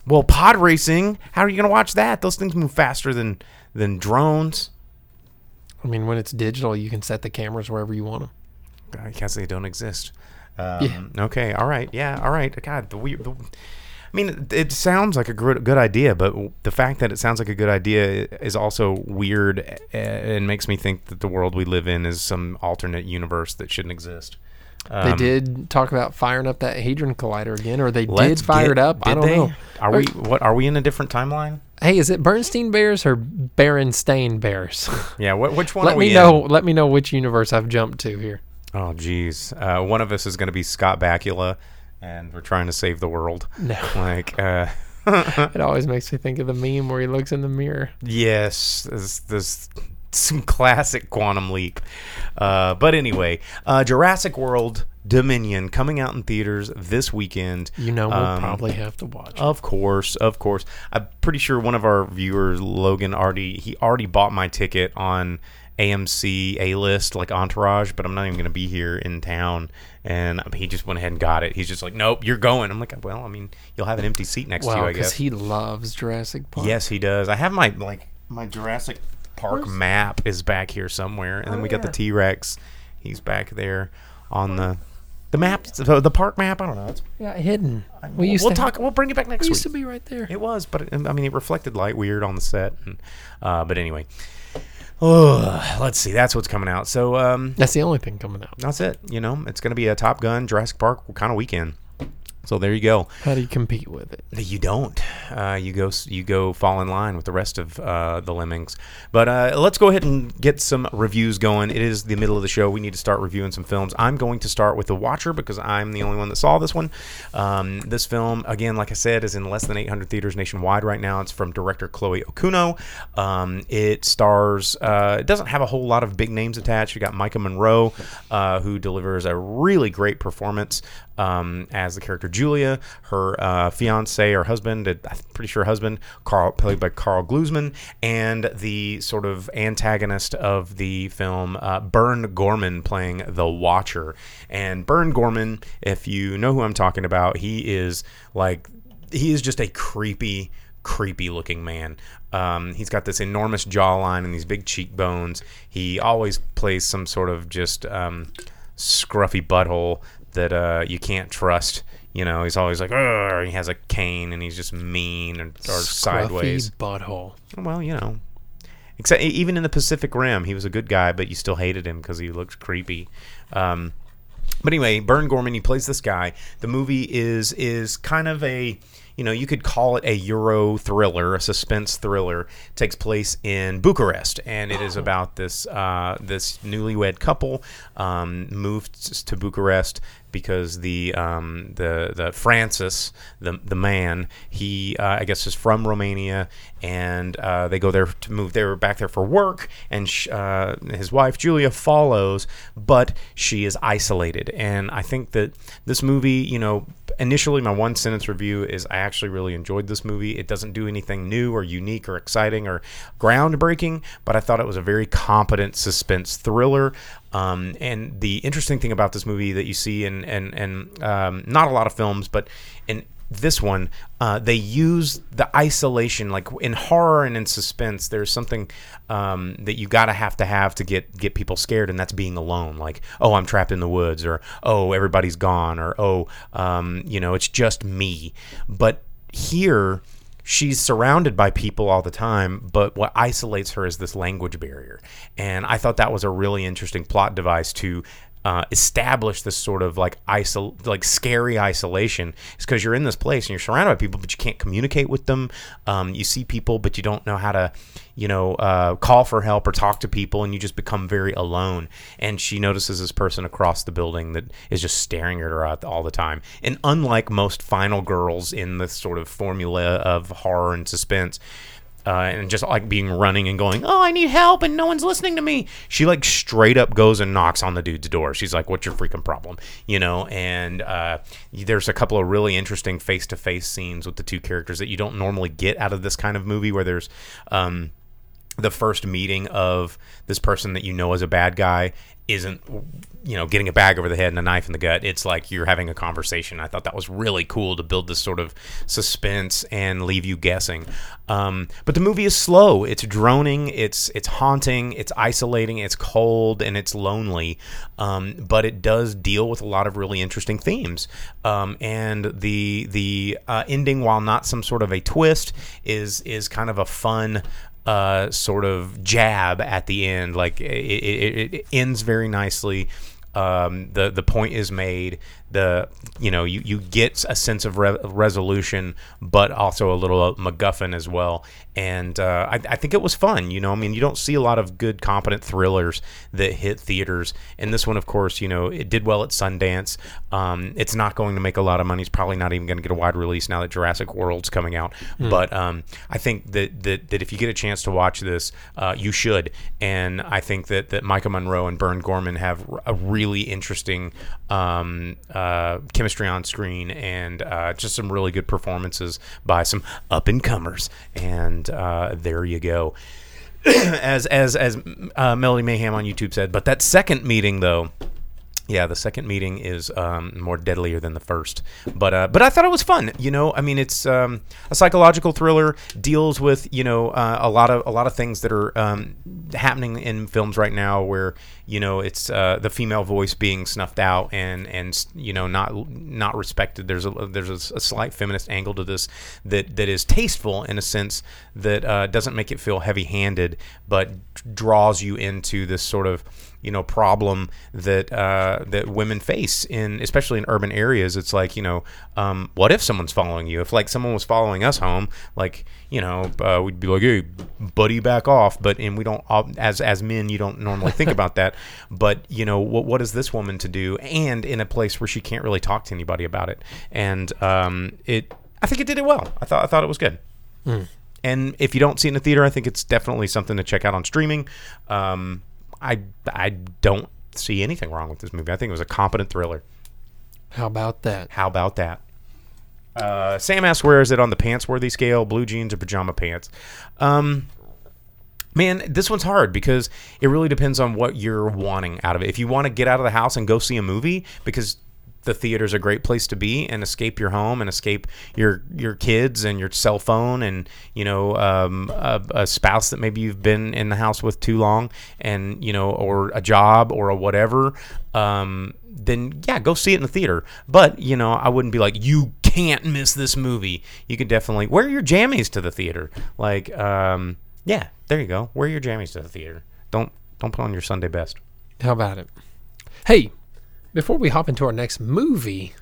Well, pod racing. How are you going to watch that? Those things move faster than than drones. I mean, when it's digital, you can set the cameras wherever you want them. I guess they don't exist. Um, Okay. All right. Yeah. All right. God. The, we, the, I mean, it, sounds like a good good idea, but the fact that it sounds like a good idea is also weird and makes me think that the world we live in is some alternate universe that shouldn't exist. They Um, did talk about firing up that Hadron Collider again, or they did fire get- it up. I don't they? know. Are Or- we? What are we in a different timeline? Hey, is it Bernstein Bears or Berenstain Bears? <laughs> Yeah. What, which one? let are we me in? know. Let me know which universe I've jumped to here. Oh, geez. Uh, one of us is going to be Scott Bakula, and we're trying to save the world. No. <laughs> Like, uh, <laughs> It always makes me think of the meme where he looks in the mirror. yes, this, this some <laughs> classic quantum leap. Uh, but anyway, uh, Jurassic World Dominion coming out in theaters this weekend. You know, we'll Um, probably have to watch. it. Of course, of course. I'm pretty sure one of our viewers, Logan, already he already bought my ticket on AMC A list, like Entourage, but I'm not even going to be here in town. And um, he just went ahead and got it. He's just like, nope, you're going. I'm like, well, I mean, you'll have an empty seat next to you, i guess Well, because he loves Jurassic Park. yes, he does. I have my like my Jurassic Park map is back here somewhere, and then we got the T Rex. He's back there on the the map, the, the park map. I don't know. It's, yeah, hidden. We we'll used we'll to talk. We'll bring it back next We week. used to be right there. It was, but it, I mean, it reflected light weird on the set. And, uh, but anyway, oh, let's see. That's what's coming out. So um, That's the only thing coming out. that's it. You know, it's going to be a Top Gun Jurassic Park kind of weekend. So there you go. How do you compete with it? You don't. Uh, you go. You go fall in line with the rest of uh, the lemmings. But uh, let's go ahead and get some reviews going. It is the middle of the show. We need to start reviewing some films. I'm going to start with The Watcher because I'm the only one that saw this one. Um, this film, again, like I said, is in less than 800 theaters nationwide right now. It's from director Chloe Okuno. Um, it stars. Uh, it doesn't have a whole lot of big names attached. You got Maika Monroe, uh, who delivers a really great performance um, as the character Julia. Her uh, fiance or husband, I'm pretty sure husband, Carl, played by Karl Glusman, and the sort of antagonist of the film, uh, Burn Gorman, playing the Watcher. And Burn Gorman, if you know who I'm talking about, he is like he is just a creepy creepy looking man. Um, he's got this enormous jawline and these big cheekbones. He always plays some sort of just um, scruffy butthole that uh, you can't trust. You know, he's always like, "Ugh," he has a cane and he's just mean or, or sideways. Scruffy butthole. Well, you know, except even in the Pacific Rim, he was a good guy, but you still hated him because he looked creepy. Um, but anyway, Burn Gorman, he plays this guy. The movie is is kind of a you know, you could call it a Euro thriller, a suspense thriller. It takes place in Bucharest, and it is about this uh, this newlywed couple um, moved to Bucharest because the um, the the Francis, the the man, he uh, I guess is from Romania, and uh, they go there to move. They were back there for work, and sh- uh, his wife Julia follows, but she is isolated. And I think that this movie, you know, initially my one sentence review is I actually really enjoyed this movie. It doesn't do anything new or unique or exciting or groundbreaking, but I thought it was a very competent suspense thriller. Um, and the interesting thing about this movie that you see in and and um, not a lot of films, but in this one, uh, they use the isolation, like in horror and in suspense. There's something um, that you gotta have to have to get get people scared, and that's being alone. Like, oh, I'm trapped in the woods, or oh, everybody's gone, or oh, um, you know, it's just me. But here, she's surrounded by people all the time, but what isolates her is this language barrier. And I thought that was a really interesting plot device to uh, establish this sort of like isol- like scary isolation is because you're in this place and you're surrounded by people but you can't communicate with them. Um, you see people but you don't know how to you know uh, call for help or talk to people and you just become very alone. And she notices this person across the building that is just staring at her all the time. And unlike most final girls in this sort of formula of horror and suspense uh, and just like being running and going, "Oh, I need help," and no one's listening to me. She like straight up goes and knocks on the dude's door. She's like, "What's your freaking problem?" You know. And uh, there's a couple of really interesting face to face scenes with the two characters that you don't normally get out of this kind of movie, where there's um, the first meeting of this person that you know is a bad guy isn't you know getting a bag over the head and a knife in the gut. It's like you're having a conversation. I thought that was really cool to build this sort of suspense and leave you guessing. Um, but the movie is slow. It's droning. It's it's haunting. It's isolating. It's cold and it's lonely. Um, but it does deal with a lot of really interesting themes. Um, and the the uh, ending while not some sort of a twist is is kind of a fun uh, sort of jab at the end. Like it, it, it ends very nicely. Um, the the point is made. The you know you, you get a sense of re- resolution, but also a little MacGuffin as well. And uh, I, I think it was fun. You know, I mean, you don't see a lot of good, competent thrillers that hit theaters. And this one, of course, you know, it did well at Sundance. Um, it's not going to make a lot of money. It's probably not even going to get a wide release now that Jurassic World's coming out. But um, I think that, that that if you get a chance to watch this, uh, you should. And I think that that Maika Monroe and Burn Gorman have a really interesting um, uh, chemistry on screen and uh, just some really good performances by some up and comers. And uh, there you go. <clears throat> as as as uh, Melody Mayhem on YouTube said, but that second meeting though. Yeah, the second meeting is um, more deadlier than the first, but uh, but I thought it was fun. You know, I mean, it's um, a psychological thriller, deals with you know uh, a lot of a lot of things that are um, happening in films right now, where you know it's uh, the female voice being snuffed out and and you know not not respected. There's a there's a, slight feminist angle to this that that is tasteful in a sense that uh, doesn't make it feel heavy handed, but draws you into this sort of you know problem that uh, that women face in especially in urban areas. It's like you know, um, what if someone's following you? If like someone was following us home, like you know, uh, we'd be like, hey, buddy, back off. But and we don't as as men, you don't normally think about that. But you know, what what is this woman to do? And in a place where she can't really talk to anybody about it, and um, it. I think it did it well. I thought I thought it was good. And if you don't see it in the theater, I think it's definitely something to check out on streaming. Um, I I don't see anything wrong with this movie. I think it was a competent thriller. How about that? How about that? Uh, Sam asks, where is it on the pants worthy scale? Blue jeans or pajama pants? Um, man, this one's hard because it really depends on what you're wanting out of it. If you want to get out of the house and go see a movie because the theater's a great place to be and escape your home and escape your your kids and your cell phone and you know um, a, a spouse that maybe you've been in the house with too long and you know or a job or a whatever um, then yeah go see it in the theater. But you know i wouldn't be like you can't miss this movie. You could definitely wear your jammies to the theater? Like um, yeah there you go wear your jammies to the theater don't don't put on your sunday best How about it? Hey, before we hop into our next movie,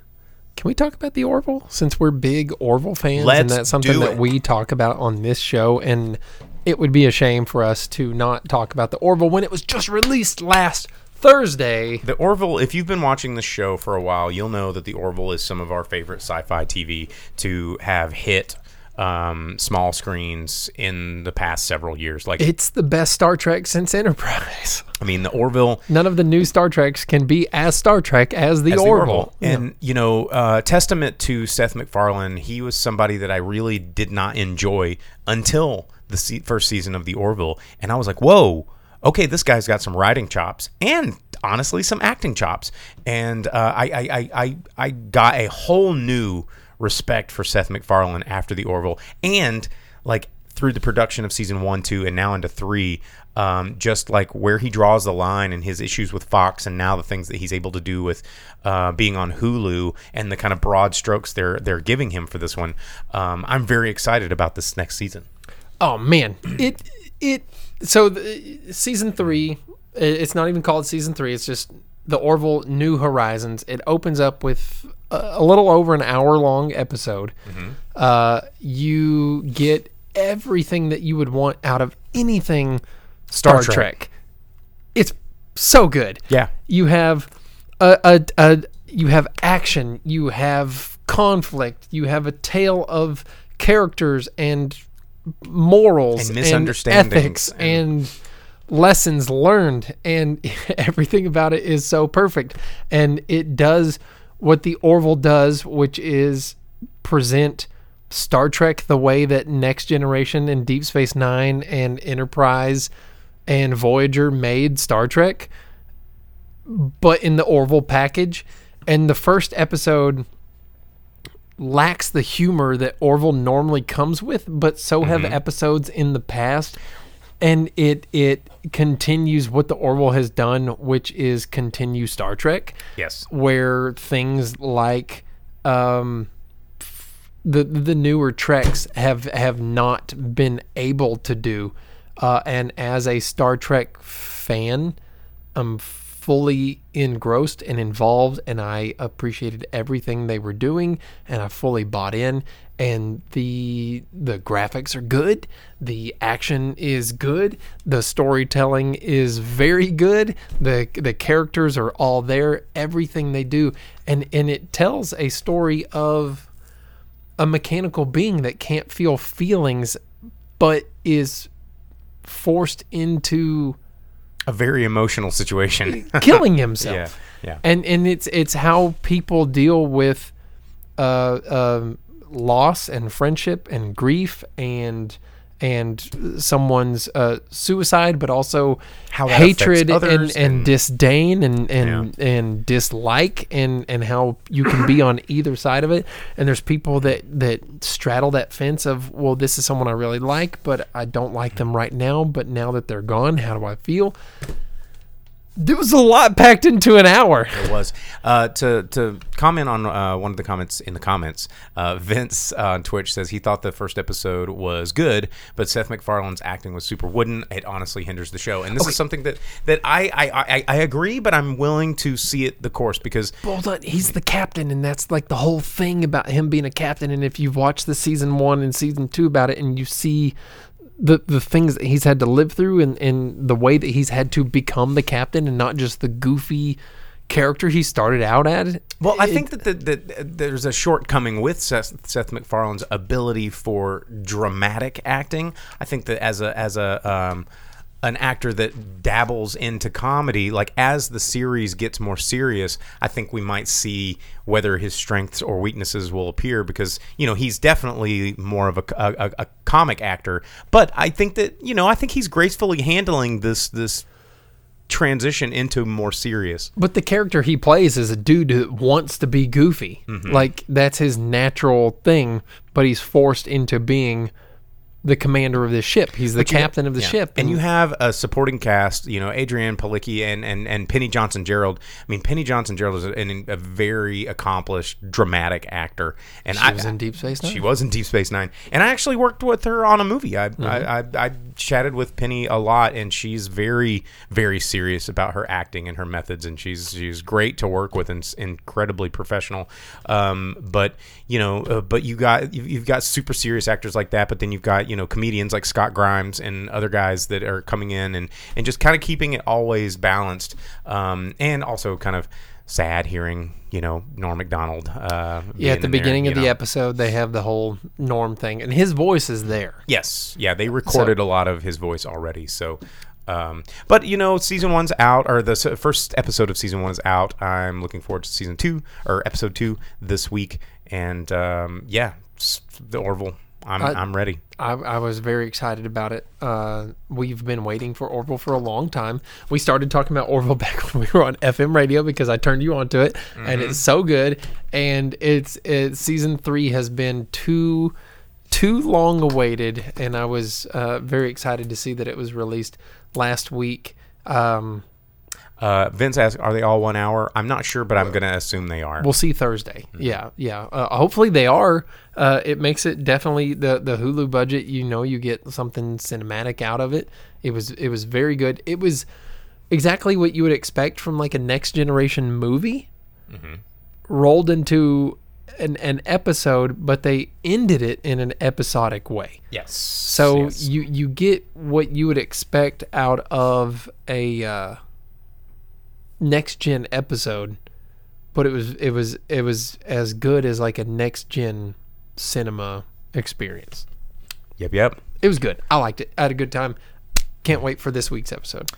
can we talk about the Orville? Since we're big Orville fans, and Let's that's something that we talk about on this show, and it would be a shame for us to not talk about the Orville when it was just released last Thursday. The Orville, if you've been watching the show for a while, you'll know that the Orville is some of our favorite sci-fi TV to have hit um, small screens in the past several years. Like, It's the best Star Trek since Enterprise. I mean, the Orville None of the new Star Treks can be as Star Trek as the as the Orville. And you know, uh, testament to Seth MacFarlane, he was somebody that I really did not enjoy until the se- first season of the Orville, and I was like, whoa. Okay, this guy's got some writing chops and honestly some acting chops, and uh, I, I, I, I, I got a whole new respect for Seth MacFarlane after the Orville, and like through the production of season one, two, and now into three, um, just like where he draws the line and his issues with Fox, and now the things that he's able to do with uh, being on Hulu and the kind of broad strokes they're they're giving him for this one. Um, I'm very excited about this next season. Oh man, it it so the, season three. It's not even called season three. It's just the Orville New Horizons. It opens up with a, little over an hour long episode. Uh, you get everything that you would want out of anything Star, Trek. Trek. It's so good. Yeah. you have a, a, a you have action, you have conflict, you have a tale of characters and morals And misunderstandings and, ethics and, lessons learned and <laughs> everything about it is so perfect and it does what the Orville does which is present Star Trek the way that Next Generation and Deep Space 9 and Enterprise and Voyager made Star Trek but in the Orville package. And the first episode lacks the humor that Orville normally comes with, but so have mm-hmm. episodes in the past. And it it continues what the Orville has done, which is continue Star Trek. Yes. Where things like um the the newer treks have have not been able to do uh, and as a Star Trek fan I'm fully engrossed and involved and I appreciated everything they were doing and I fully bought in and the the graphics are good the action is good the storytelling is very good the the characters are all there everything they do and and it tells a story of a mechanical being that can't feel feelings but is forced into A very emotional situation. <laughs> killing himself. <laughs> Yeah, yeah. And and it's it's how people deal with uh, um, loss and friendship and grief and and someone's uh, suicide, but also How hatred and, and, and- disdain and and, and dislike and and how you can be on either side of it. And there's people that that straddle that fence of well, this is someone I really like, but I don't like them right now. But now that they're gone, how do I feel? There was a lot packed into an hour. It was. Uh, to to comment on uh, one of the comments in the comments, uh, Vince on Twitch says he thought the first episode was good, but Seth MacFarlane's acting was super wooden. It honestly hinders the show, and this is something that that I, I I I agree, but I'm willing to see it the course because Well, that- he's the captain, and that's like the whole thing about him being a captain. And if you've watched the season one and season two about it, and you see the the things that he's had to live through, and, and the way that he's had to become the captain, and not just the goofy character he started out at. Well, I think that, the, that there's a shortcoming with Seth, Seth MacFarlane's ability for dramatic acting. I think that as a as a um, an actor that dabbles into comedy, like as the series gets more serious, I think we might see whether his strengths or weaknesses will appear because you know he's definitely more of a, a, a comic actor. But I think that you know I think he's gracefully handling this this transition into more serious. But the character he plays is a dude who wants to be goofy. Mm-hmm. Like that's his natural thing, but he's forced into being the commander of this ship. He's the But you- captain of the yeah. ship. and you have a supporting cast. You know, Adrienne Palicki and and and Penny Johnson Jerald. I mean, Penny Johnson Jerald is a, a very accomplished dramatic actor, and She I was in Deep Space Nine. She was in Deep Space Nine, and I actually worked with her on a movie. I Mm-hmm. I, I I chatted with Penny a lot, and she's very very serious about her acting and her methods, and she's she's great to work with and incredibly professional. Um, but you know, uh, but you got you've you've got super serious actors like that, but then you've got you know comedians like Scott Grimes and other guys that are coming in and and just kind of keeping it always balanced, um, and also kind of sad hearing you know Norm Macdonald. Uh, yeah, at the in there, beginning you of the episode, they have the whole Norm thing, and his voice is there. Yes, yeah, they recorded a lot of his voice already. So, um, but you know, season one's out, or the first episode of season one is out. I'm looking forward to season two or episode two this week, and um, yeah, the Orville. I'm I- I'm ready. I, I was very excited about it. Uh, we've been waiting for Orville for a long time. We started talking about Orville <laughs> back when we were on FM radio because I turned you onto it, and it's so good. And it's it, season three has been too too long awaited, and I was uh, very excited to see that it was released last week. Um, Uh, Vince asked, "Are they all one hour?" I'm not sure, but I'm gonna assume they are. We'll see Thursday. Yeah, yeah. Uh, hopefully they are. Uh, it makes it definitely the the Hulu budget. You know, you get something cinematic out of it. It was it was very good. It was exactly what you would expect from like a next generation movie, rolled into an an episode, but they ended it in an episodic way. yes. So yes. you you get what you would expect out of a uh, next gen episode, but it was it was it was as good as like a next gen cinema experience. yep, yep. It was good. I liked it. I had a good time. Can't wait for this week's episode.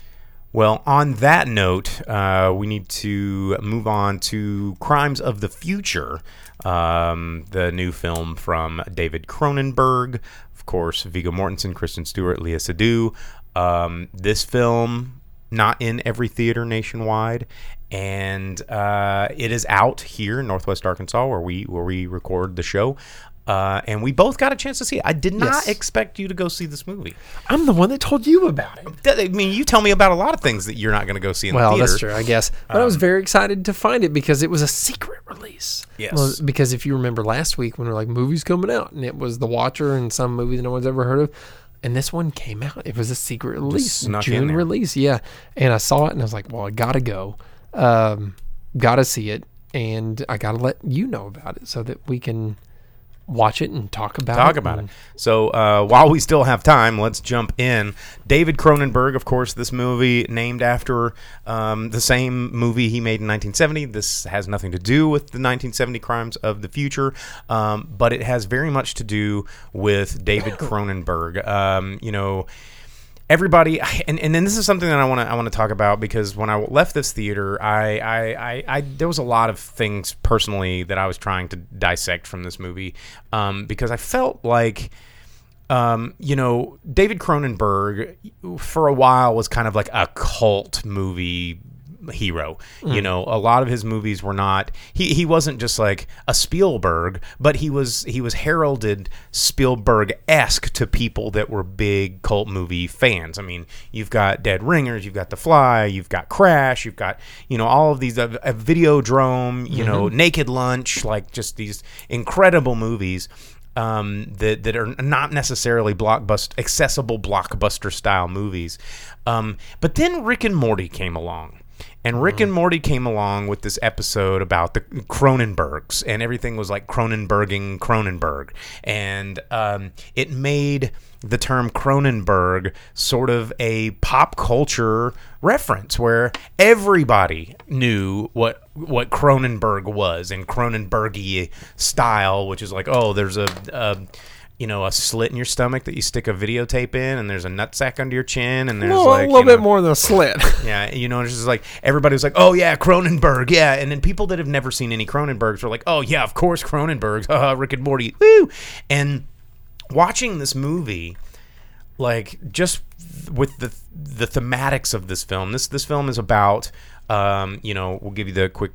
Well, on that note, uh, we need to move on to Crimes of the Future, um, the new film from David Cronenberg. Of course, Viggo Mortensen, Kristen Stewart, Léa Seydoux. Um, this film, not in every theater nationwide, and uh, it is out here in Northwest Arkansas, where we where we record the show. Uh, and we both got a chance to see it. I did not Yes. expect you to go see this movie. I'm the one that told you about it. I mean, you tell me about a lot of things that you're not going to go see in Well, the theater. that's true, I guess. But I was very excited to find it because it was a secret release. Yes. Well, because if you remember last week when we were like movies coming out, and it was The Watcher and some movie that no one's ever heard of, and this one came out. It was a secret release, June release. Yeah, and I saw it and I was like, well, I gotta go, um, gotta see it, and I gotta let you know about it so that we can watch it and talk about talk it. about it. So uh, while we still have time, let's jump in. David Cronenberg, of course, this movie named after um, the same movie he made in 1970. This has nothing to do with the 1970 crimes of the future, um, but it has very much to do with David <laughs> Cronenberg. Um, you know everybody <sighs> and, and then this is something that I want to I want to talk about because when I left this theater I, I I I there was a lot of things personally that I was trying to dissect from this movie um, because I felt like um, you know David Cronenberg for a while was kind of like a cult movie hero. You know, a lot of his movies were not. He he wasn't just like a Spielberg, but he was he was heralded Spielberg esque to people that were big cult movie fans. I mean, you've got Dead Ringers, you've got The Fly, you've got Crash, you've got you know all of these uh, uh, Videodrome, you know, Naked Lunch, like just these incredible movies um, that that are not necessarily blockbuster accessible blockbuster style movies. Um, but then Rick and Morty came along. And Rick and Morty came along with this episode about the Cronenbergs, and everything was like Cronenberging Cronenberg. And um, it made the term Cronenberg sort of a pop culture reference where everybody knew what what Cronenberg was in Cronenbergy style, which is like, oh, there's a, a you know a slit in your stomach that you stick a videotape in, and there's a nutsack under your chin, and there's Well, like a little you bit more than a slit. <laughs> yeah, you know, it's just like everybody was like, "Oh yeah, Cronenberg, yeah," and then people that have never seen any Cronenbergs were like, "Oh yeah, of course Cronenberg, <laughs> haha, Rick and Morty, woo!" And watching this movie, like just with the the thematics of this film, this this film is about, um, you know, we'll give you the quick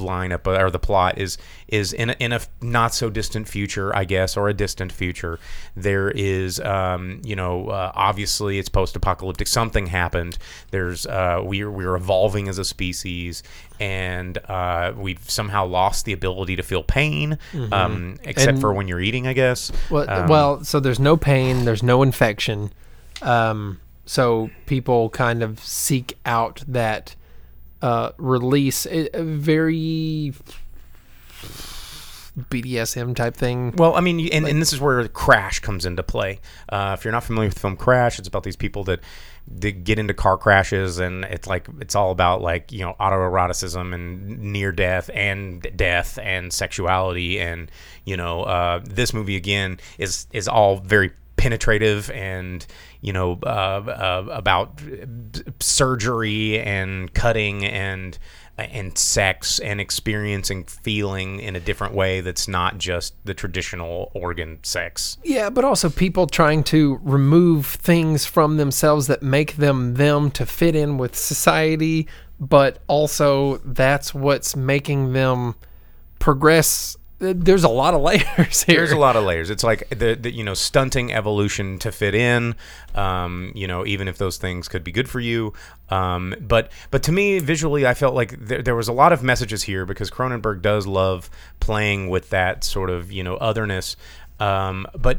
lineup or the plot is is in a, in a not so distant future I guess or a distant future there is um, you know uh, obviously it's post apocalyptic something happened there's uh, we're we're evolving as a species and uh, we've somehow lost the ability to feel pain um, except Mm-hmm. And- for when you're eating I guess Well, Um, well, so there's no pain, there's no infection. Um, so people kind of seek out that uh, release, a, a very BDSM type thing. Well, I mean, you- and, and this is where Crash comes into play. Uh, if you're not familiar with the film Crash, it's about these people that, that get into car crashes, and it's like it's all about like you know autoeroticism and near death and death and sexuality, and you know uh, this movie again is is all very penetrative and you know uh, uh, about surgery and cutting and and sex and experiencing feeling in a different way that's not just the traditional organ sex. Yeah, but also people trying to remove things from themselves that make them them to fit in with society, but also that's what's making them progress. There's a lot of <laughs> layers here. There's a lot of layers. It's like the, the you know stunting evolution to fit in. Um, you know, even if those things could be good for you. Um, but but to me, visually, I felt like there, there was a lot of messages here because Cronenberg does love playing with that sort of you know otherness. Um, but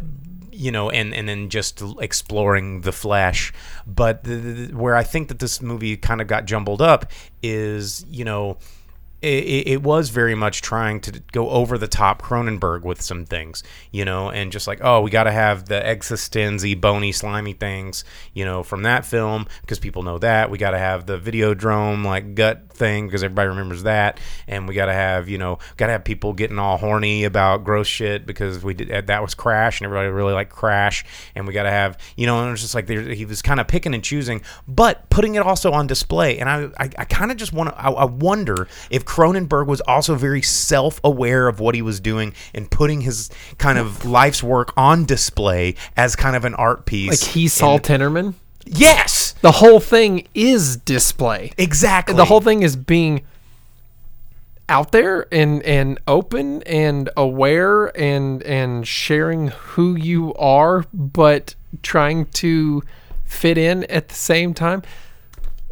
you know, and and then just exploring the flesh. But the, the, where I think that this movie kind of got jumbled up is you know it, it was very much trying to go over the top Cronenberg with some things, you know, and just like, oh, we got to have the existenzy, bony, slimy things, you know, from that film because people know that. We got to have the Videodrome like gut thing because everybody remembers that, and we got to have, you know, got to have people getting all horny about gross shit because we did that was Crash and everybody really liked Crash, and we got to have, you know, and it was just like there, he was kind of picking and choosing, but putting it also on display, and I, I, I kind of just want to, I, I wonder if Cronenberg was also very self aware of what he was doing and putting his kind of life's work on display as kind of an art piece. like he saw And- Tinnerman. Yes, The whole thing is display. exactly. The whole thing is being out there and and open and aware and and sharing who you are, but trying to fit in at the same time.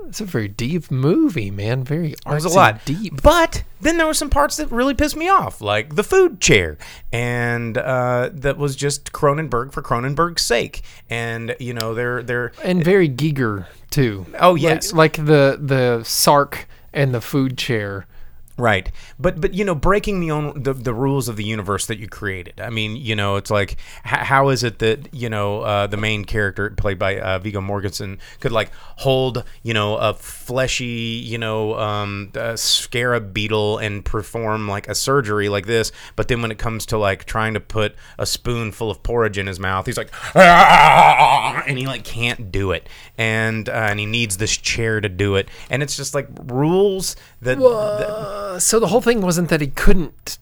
It's a very deep movie, man. Very It was a lot deep. but then there were some parts that really pissed me off, like the food chair, and uh, that was just Cronenberg for Cronenberg's sake. And you know, they're they're and very Giger too. Oh, Like- yes. like, the the Sark and the food chair. Right, but but you know, breaking the own the, the rules of the universe that you created. I mean, you know, it's like h- how is it that you know uh, the main character played by uh, Viggo Mortensen could like hold you know a fleshy you know um, scarab beetle and perform like a surgery like this, but then when it comes to like trying to put a spoonful of porridge in his mouth, he's like, <laughs> and he like can't do it, and uh, and he needs this chair to do it, and it's just like rules that. Uh, so the whole thing wasn't that he couldn't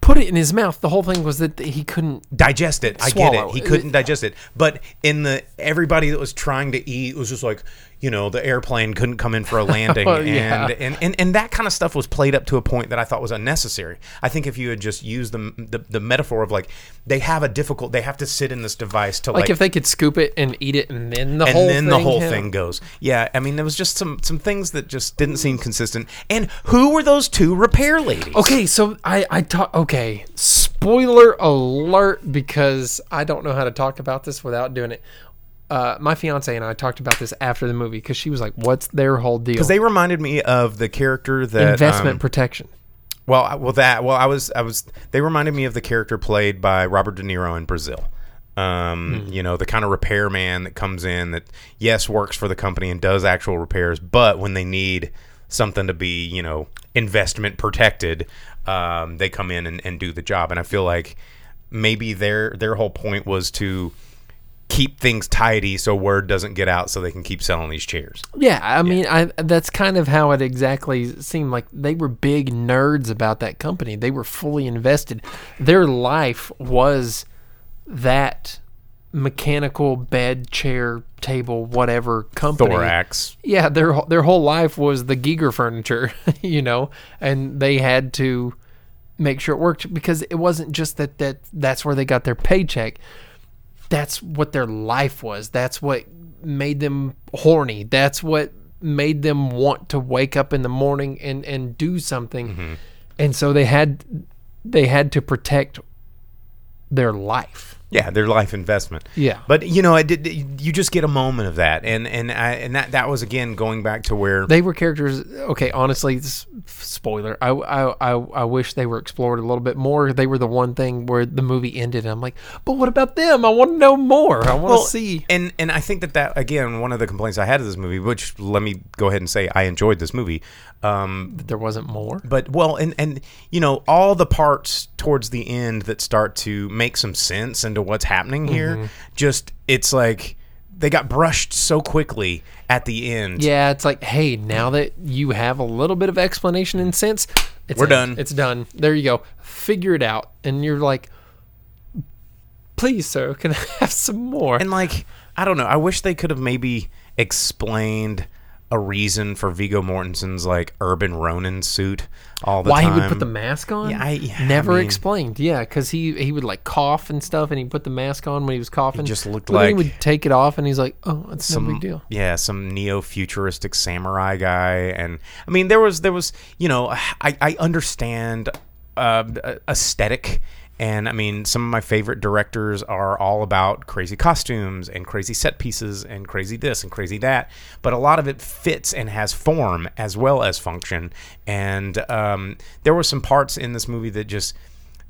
put it in his mouth. The whole thing was that he couldn't. digest it. I get Swallow. it. He couldn't digest it. But in the everybody that was trying to eat was just like, you know the airplane couldn't come in for a <laughs> landing Oh, yeah. and, and, and and that kind of stuff was played up to a point that I thought was unnecessary. I think if you had just used the the, the metaphor of like they have a difficult they have to sit in this device to Like, like, if they could scoop it and eat it, and then the and whole then thing the whole yeah. thing goes. Yeah, I mean there was just some some things that just didn't seem consistent. And who were those two repair ladies? Okay, so I I talk. Okay, spoiler alert because I don't know how to talk about this without doing it. Uh, my fiance and I talked about this after the movie because she was like, "What's their whole deal?" because they reminded me of the character that investment um, protection. Well, I- well, that well, I was, I was. They reminded me of the character played by Robert De Niro in Brazil. Um, Hmm. You know, the kind of repairman that comes in that yes works for the company and does actual repairs, but when they need something to be, you know, investment protected, um, they come in and, and do the job. And I feel like maybe their their whole point was to keep things tidy so word doesn't get out, so they can keep selling these chairs. Yeah, I mean, I that's kind of how it exactly seemed like they were big nerds about that company. They were fully invested. Their life was that mechanical bed, chair, table, whatever company. Thorax. Yeah, their their whole life was the Giger furniture, <laughs> you know, and they had to make sure it worked because it wasn't just that that that's where they got their paycheck. That's what their life was. That's what made them horny. That's what made them want to wake up in the morning and and do something. Mm-hmm. And so they had they had to protect their life. Yeah, their life investment. Yeah. but you know, I did. You just get a moment of that, and and I, and that that was again going back to where they were characters. Okay, honestly, spoiler. I, I I I wish they were explored a little bit more. They were the one thing where the movie ended. And I'm like, but what about them? I want to know more. I want to Well, see. And and I think that that again one of the complaints I had of this movie, which let me go ahead and say I enjoyed this movie. Um, There wasn't more. but well, and and you know all the parts towards the end that start to make some sense into what's happening here, Mm-hmm. just it's like they got brushed so quickly at the end. Yeah, it's like, hey, now that you have a little bit of explanation and sense, it's We're done. It's done. There you go. Figure it out. And you're like, please, sir, can I <laughs> have some more? And like, I don't know. I wish they could have maybe explained a reason for Viggo Mortensen's like urban Ronin suit all the time. Why time. he would put the mask on? Yeah, I- yeah, I never mean- explained. Yeah, because he he would like cough and stuff, and he put the mask on when he was coughing. just looked but then he would take it off, and he's like, "Oh, it's some no big deal." yeah, some neo-futuristic samurai guy, and I mean there was there was you know I I understand uh, aesthetic. And I mean, some of my favorite directors are all about crazy costumes and crazy set pieces and crazy this and crazy that. But a lot of it fits and has form as well as function. And um, there were some parts in this movie that just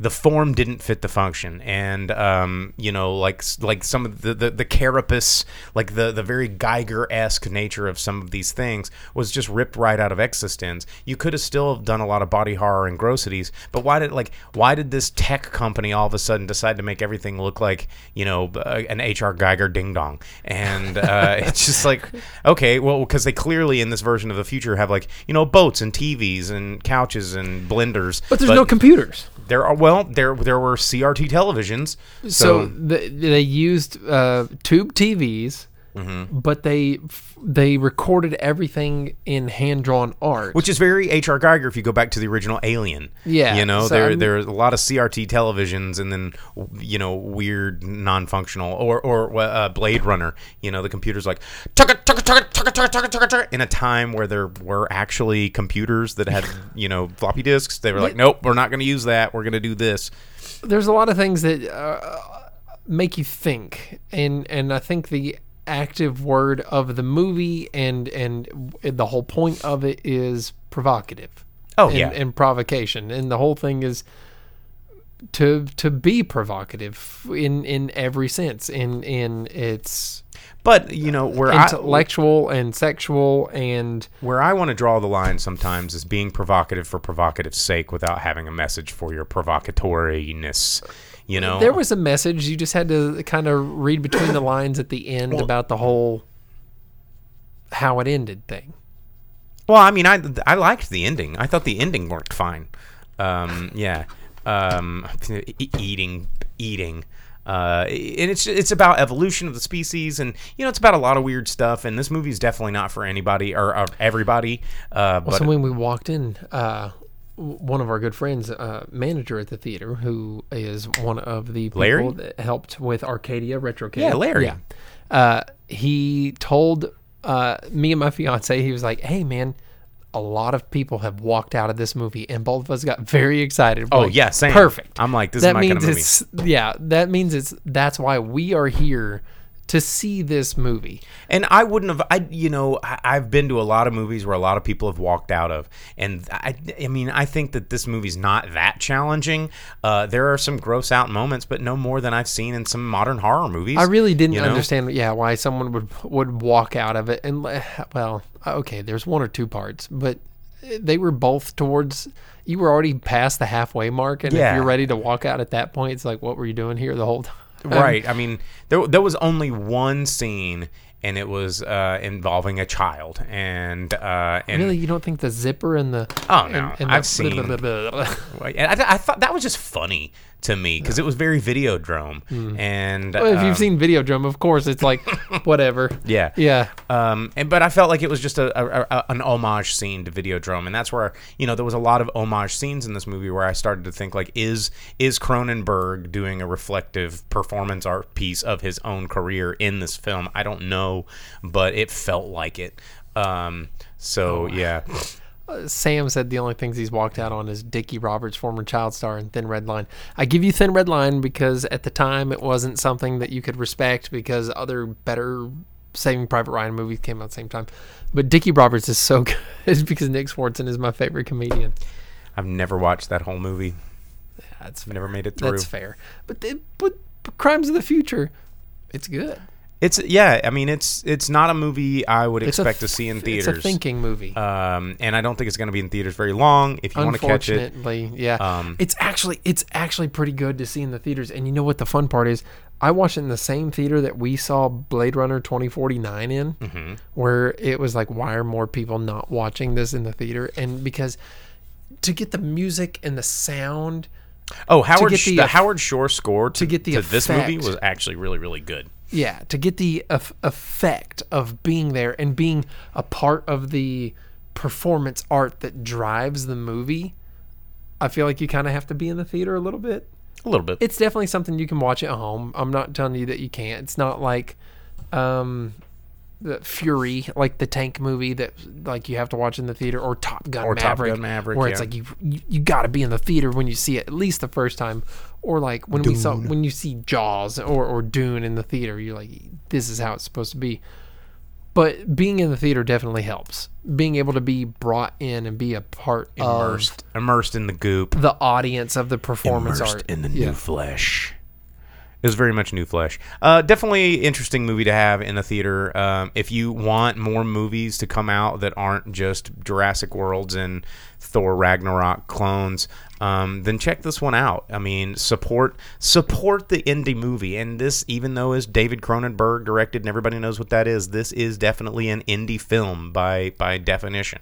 the form didn't fit the function. And um, you know like like some of the the, the carapace like the the very giger-esque nature of some of these things was just ripped right out of existence. You could have still done a lot of body horror and grossities but why did like why did this tech company all of a sudden decide to make everything look like you know uh, an hr giger ding dong and uh, <laughs> it's just like okay well because they clearly in this version of the future have like you know boats and tvs and couches and blenders But there's no computers. there are well, there there were CRT televisions. So, So, the, they used uh, tube TVs, Mm-hmm. but they they recorded everything in hand drawn art. which is very H.R. Giger if you go back to the original Alien. Yeah, you know so there I'm- there's a lot of CRT televisions and then you know weird non-functional or or uh, Blade Runner. You know the computer's like tucka tucka tucka tucka tucka tucka tucka tucka in a time where there were actually computers that had <laughs> you know floppy disks. They were like, nope, we're not going to use that. We're going to do this. there's a lot of things that uh, make you think, and and I think the active word of the movie and and the whole point of it is provocative. Oh, and, yeah. and provocation, and the whole thing is to to be provocative in in every sense, in in its But you know where I, intellectual and sexual and Where I want to draw the line sometimes is being provocative for provocative's sake without having a message for your provocatoriness. You know, there was a message you just had to kind of read between the lines at the end about the whole how it ended thing. well, I mean, I I liked the ending. I thought the ending worked fine. Um, yeah, um, e- <laughs> eating, eating. Uh, and it's it's about evolution of the species, and you know it's about a lot of weird stuff. And this movie is definitely not for anybody or, or everybody. Uh, but so when we walked in, uh, one of our good friends, uh, manager at the theater, who is one of the people Larry? that helped with Arkadia Retrocade. Yeah, Larry. Yeah. Uh, he told uh, me and my fiance, he was like, "Hey, man." A lot of people have walked out of this movie, and both of us got very excited. We're Oh, like, yeah, same. perfect. I'm like, this is that my kinda means movie. it's yeah. That means it's that's why we are here to see this movie. And I wouldn't have. I you know I, I've been to a lot of movies where a lot of people have walked out of, and I I mean I think that this movie's not that challenging. Uh, there are some gross out moments, but no more than I've seen in some modern horror movies. I really didn't you know? understand, yeah, why someone would would walk out of it. And well, okay, there's one or two parts, but they were both towards. You were already past the halfway mark, and Yeah. if you're ready to walk out at that point, it's like, what were you doing here the whole time? Right. I mean, there there was only one scene, and it was uh, involving a child, and uh, and Really, you don't think the zipper and the Oh, no. and, and I've the, seen- <laughs> Well, and I, I thought that was just funny to me because it was very Videodrome, and if um, you've seen Videodrome, of course, it's like <laughs> whatever. Yeah. yeah. Um, and but I felt like it was just a, a, a an homage scene to Videodrome, and that's where you know there was a lot of homage scenes in this movie where I started to think like, is is Cronenberg doing a reflective performance art piece of his own career in this film? I don't know, but it felt like it. Um, so yeah, <laughs> Sam said the only things he's walked out on is Dickie Roberts, former child star, and Thin Red Line. I give you Thin Red Line because at the time it wasn't something that you could respect because other better Saving Private Ryan movies came out at the same time. But Dickie Roberts is so <laughs> good because Nick Swardson is my favorite comedian. I've never watched that whole movie. That's I've never made it through. That's fair. But, the, but Crimes of the Future, it's good. It's yeah. I mean, it's it's not a movie I would It's expect to see in theaters. It's a thinking movie. Um, and I don't think it's going to be in theaters very long. If you want to catch it, Unfortunately, yeah. Um, it's actually it's actually pretty good to see in the theaters. And you know what the fun part is? I watched it in the same theater that we saw Blade Runner 2049 in, Mm-hmm. where it was like, why are more people not watching this in the theater? And because to get the music and the sound, Oh, Howard, the the, Howard Shore score to, to get the to this movie was actually really, really good. Yeah, to get the eff- effect of being there and being a part of the performance art that drives the movie, I feel like you kind of have to be in the theater a little bit. A little bit. it's definitely something you can watch at home. I'm not telling you that you can't. It's not like um The fury, like the tank movie that like you have to watch in the theater, or Top Gun Or Top Gun Maverick, where it's like you you, you got to be in the theater when you see it at least the first time, or like when we saw when you see Jaws or or Dune in the theater, you're like, this is how it's supposed to be. But being in the theater definitely helps. Being able to be brought in and be a part immersed, immersed in the goop, the audience of the performance immersed art in the Yeah. new flesh. It was very much new flesh. Uh, definitely interesting movie to have in the theater. Um, if you want more movies to come out that aren't just Jurassic Worlds and Thor Ragnarok clones, um, then check this one out. I mean, support support the indie movie. And this, even though is David Cronenberg directed, and everybody knows what that is, this is definitely an indie film by by definition.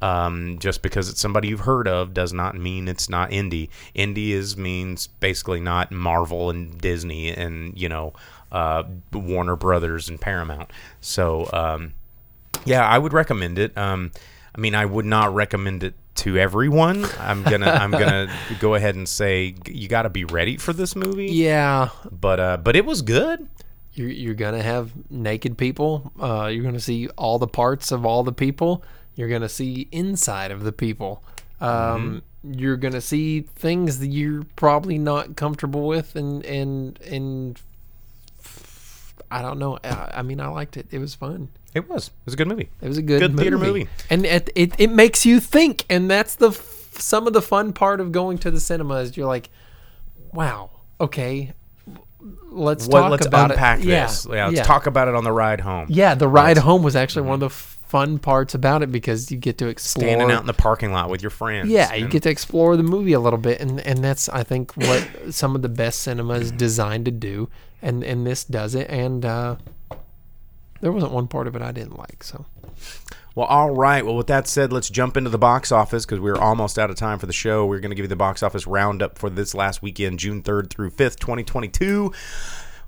Um, just because it's somebody you've heard of does not mean it's not indie. Indie is means basically not Marvel and Disney and you know uh, Warner Brothers and Paramount. So um, yeah, I would recommend it. Um, I mean, I would not recommend it to everyone. I'm gonna I'm gonna <laughs> go ahead and say you got to be ready for this movie. Yeah, But uh, but it was good. you're, you're gonna have naked people. Uh, you're gonna see all the parts of all the people. You're gonna see inside of the people. Um, You're gonna see things that you're probably not comfortable with, and and and I don't know. I, I mean, I liked it. It was fun. It was. It was a good movie. It was a good, Good movie. theater movie. and it, it it makes you think, and that's the f- some of the fun part of going to the cinema is you're like, wow, okay, let's What, talk let's about unpack it. Yeah, this. Yeah, let's yeah. talk about it on the ride home. Yeah, the ride home was actually one of the fun parts about it because you get to explore. Standing out in the parking lot with your friends. yeah, you get to explore the movie a little bit, and and that's I think what some of the best cinema is designed to do, and and this does it. And uh, there wasn't one part of it I didn't like. So Well, all right. Well, with that said, let's jump into the box office because we're almost out of time for the show. We're going to give you the box office roundup for this last weekend, June 3rd through 5th, 2022.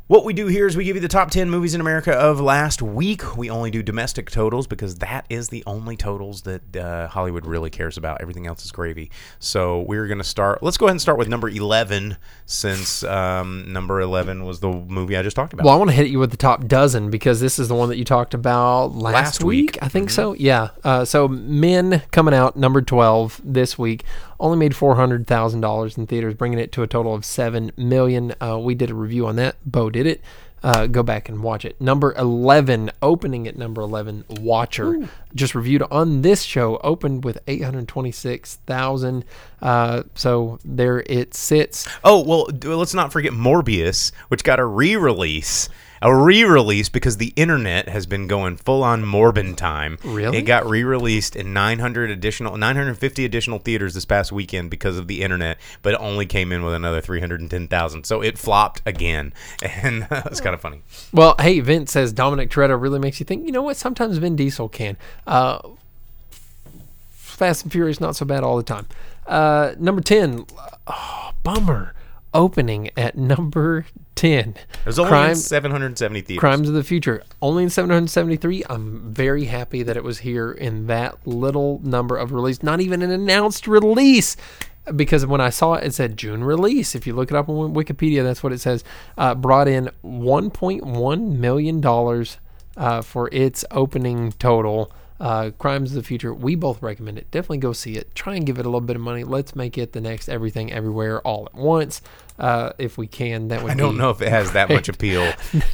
What we do here is we give you the top 10 movies in America of last week. We only do domestic totals because that is the only totals that uh, Hollywood really cares about. Everything else is gravy. So we're going to start. Let's go ahead and start with number 11 since um, number 11 was the movie I just talked about. Well, I want to hit you with the top dozen because this is the one that you talked about last, Last week. week. Mm-hmm. I think so. Yeah. Uh, so Men coming out number twelve this week only made four hundred thousand dollars in theaters, bringing it to a total of seven million. Uh, we did a review on that. Bo did it. Uh, go back and watch it. Number eleven, opening at number eleven, Watcher, just reviewed on this show, opened with eight hundred twenty-six thousand. Uh, so there it sits. Oh well, let's not forget Morbius, which got a re-release. A re-release because the internet has been going full on Morbin time. Really? It got re-released in 900 additional, 950 additional theaters this past weekend because of the internet, but it only came in with another 310,000. So it flopped again, <laughs> and it's kind of funny. Well, hey, Vince says Dominic Toretto really makes you think. You know what? Sometimes Vin Diesel can. Uh, Fast and Furious, not so bad all the time. Uh, number 10, oh, bummer. Opening at number 10. There's only Crime, 770 theaters. Crimes of the Future. Only in 773. I'm very happy that it was here in that little number of release. Not even an announced release. Because when I saw it, it said June release. If you look it up on Wikipedia, that's what it says. Uh, brought in $1.1 million uh, for its opening total. Uh, Crimes of the Future. We both recommend it. Definitely go see it. Try and give it a little bit of money. Let's make it the next Everything Everywhere all at once. Uh, if we can, that would be I don't know if it has that much appeal,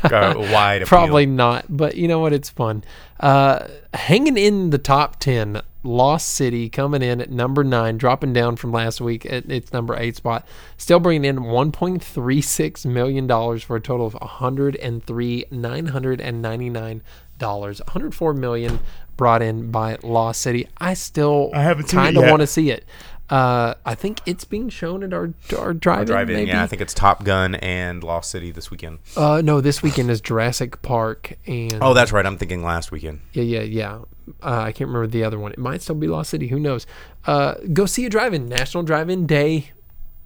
uh, wide appeal. Probably not, but you know what? It's fun. Uh, hanging in the top 10, Lost City coming in at number nine, dropping down from last week at its number eight spot. Still bringing in $1.36 million for a total of $103,999. $104 million brought in by Lost City. I still I haven't seen it kind of want to see it. Uh, I think it's being shown at our our drive-in. Drive in, maybe? yeah. I think it's Top Gun and Lost City this weekend. Uh, no, this weekend is Jurassic Park and Oh, that's right. I'm thinking last weekend. Yeah, yeah, yeah. Uh, I can't remember the other one. It might still be Lost City. Who knows? Uh, go see a drive-in. National Drive-In Day.